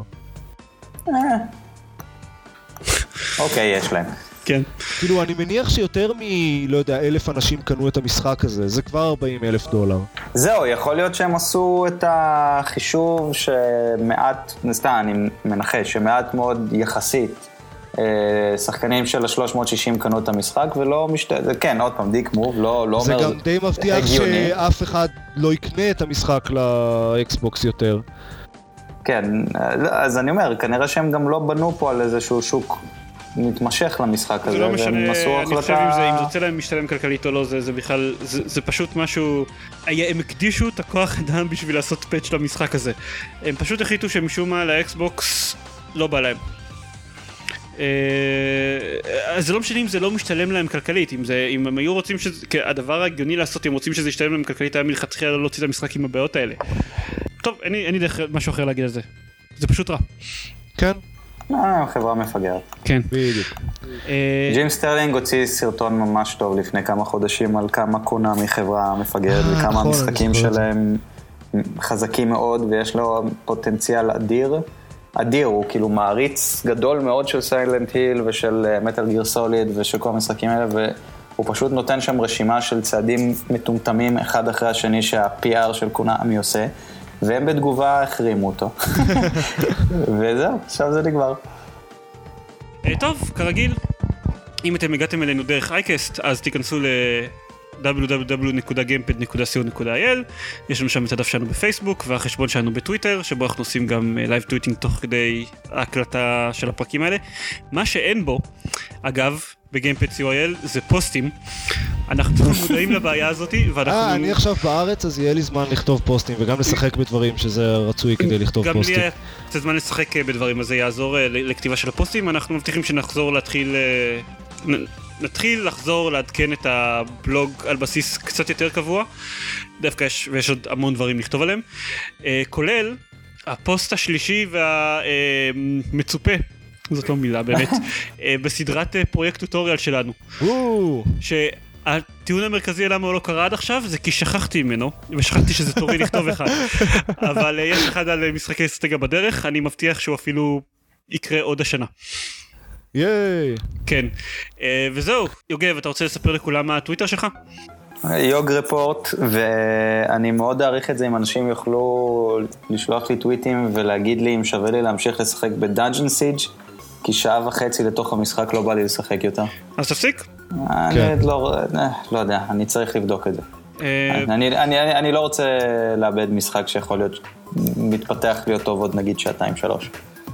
אוקיי, יש להם. כן. כאילו, אני מניח שיותר מ... לא יודע, אלף אנשים קנו את המשחק הזה, זה כבר 40 אלף דולר. זהו, יכול להיות שהם עשו את החישוב שמעט, סתם, אני מנחש, שמעט מאוד יחסית אה, שחקנים של ה-360 קנו את המשחק ולא משת... כן, עוד פעם, דיק מוב, לא, לא זה אומר... גם די מבטיח הגיוני. שאף אחד לא יקנה את המשחק לאקסבוקס יותר. כן, אז אני אומר, כנראה שהם גם לא בנו פה על איזשהו שוק מתמשך למשחק הזה, זה לא והם משנה, עשו אני חושב החלטה... אם זה, אם זה יוצא להם משתלם כלכלית או לא, זה, זה בכלל, זה, זה פשוט משהו, היה- הם הקדישו את הכוח אדם בשביל לעשות פאץ' למשחק הזה. הם פשוט החליטו שמשום מה לאקסבוקס לא בא להם. אה, אז זה לא משנה אם זה לא משתלם להם כלכלית, אם, זה, אם הם היו רוצים שזה, כי הדבר ההגיוני לעשות, אם רוצים שזה ישתלם להם כלכלית, היה מלכתחילה לא להוציא את המשחק עם הבעיות האלה. טוב, אין לי אין לי דרך משהו אחר להגיד על זה. זה פשוט רע. כן, אה, חברה מפגרת. כן. בדיוק. אה, ג'ים סטרלינג הוציא סרטון ממש טוב לפני כמה חודשים על כמה קונאמי חברה מפגרת אה, וכמה נכון, המשחקים. שלהם חזקים מאוד ויש לו פוטנציאל אדיר. אדיר, הוא כאילו מעריץ גדול מאוד של Silent Hill ושל Metal Gear Solid ושל כל המשחקים האלה והוא פשוט נותן שם רשימה של צעדים מטומטמים אחד אחרי השני שה-PR של קונאמי עושה והם בתגובה החרימו אותו. *laughs* וזהו, עכשיו זה נגמר. אה, טוב, כרגיל, אם אתם הגעתם אלינו דרך iCast, אז תיכנסו ל... www.gamepad.co.il יש לנו שם את הדף שלנו בפייסבוק והחשבון שלנו בטוויטר שבו אנחנו עושים גם live tweeting תוך כדי ההקלטה של הפרקים האלה מה שאין בו אגב ב gamepad.co.il זה פוסטים אנחנו *laughs* מודעים לבעיה הזאתי ואנחנו אה, אני עכשיו בארץ, אז יהיה לי זמן לכתוב פוסטים וגם לשחק בדברים שזה רצוי כדי לכתוב גם לי פוסטים. היה קצת זמן לשחק אה, בדברים, אז זה יעזור אה, לכתיבה של הפוסטים. אנחנו מבטיחים שנחזור להתחיל... אה, נתחיל לחזור לעדכן את הבלוג על בסיס קצת יותר קבוע. דווקא יש, ויש עוד המון דברים לכתוב עליהם. כולל הפוסט השלישי והמצופה, זאת לא מילה באמת, *laughs* אה, בסדרת אה, פרויקט טוטוריאל שלנו. שהטיעון המרכזי למה הוא לא קרה עד עכשיו זה כי שכחתי ממנו ושכחתי שזה תורי לכתוב אחד *laughs* אבל אה, יש אחד על משחקי אסטרטגיה בדרך אני מבטיח שהוא אפילו יקרה עוד השנה ייי. כן וזהו יוגב אתה רוצה לספר לכולם מה הטוויטר שלך? יוג רפורט, ואני מאוד אעריך את זה אם אנשים יוכלו לשלוח לי טוויטים ולהגיד לי אם שווה לי להמשיך לשחק בדאנג'ן סיג' כי שעה וחצי לתוך המשחק לא בא לי לשחק יותר. אז תפסיק. אני לא, אה, לא יודע, אני צריך לבדוק את זה. אה, אני, אני, אני, אני לא רוצה לאבד משחק שיכול להיות מתפתח להיות טוב עוד נגיד שעתיים שלוש.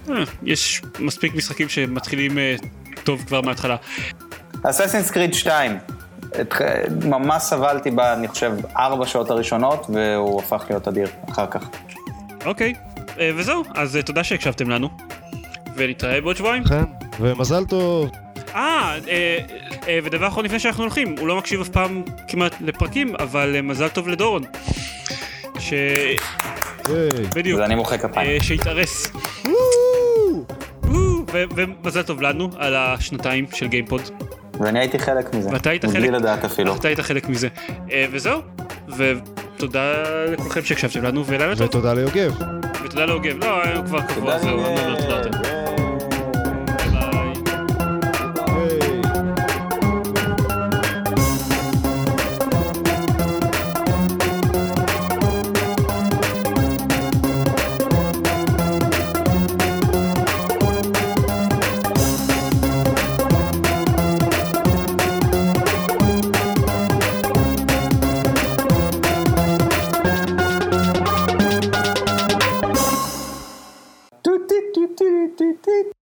אה, יש מספיק משחקים שמתחילים טוב כבר מההתחלה. אססינס קריד 2, את, ממש סבלתי בה, אני חושב, ארבע שעות הראשונות, והוא הפך להיות אדיר אחר כך. אוקיי וזהו אז תודה שהקשבתם לנו. ונתראה בעוד שבועיים. כן, ומזל טוב. אה, אה, אה, ודבר אחרון לפני שאנחנו הולכים, הוא לא מקשיב אף פעם כמעט לפרקים, אבל אה, מזל טוב לדורון. ש... בדיוק. אז אני מוחא כפיים. אה, שהתארס. ומזל טוב לנו על השנתיים של גיימפוד. ואני הייתי חלק מזה. ואתה היית מבלי חלק. לדעת אפילו. אתה היית חלק מזה. אה, וזהו. ותודה לכולכם שהקשבתם לנו, ולילה טוב. ותודה ליוגב. ותודה לעוגב. לא, היה כבר קבוע, תודה זהו, ל- אני לא יודע, תודה.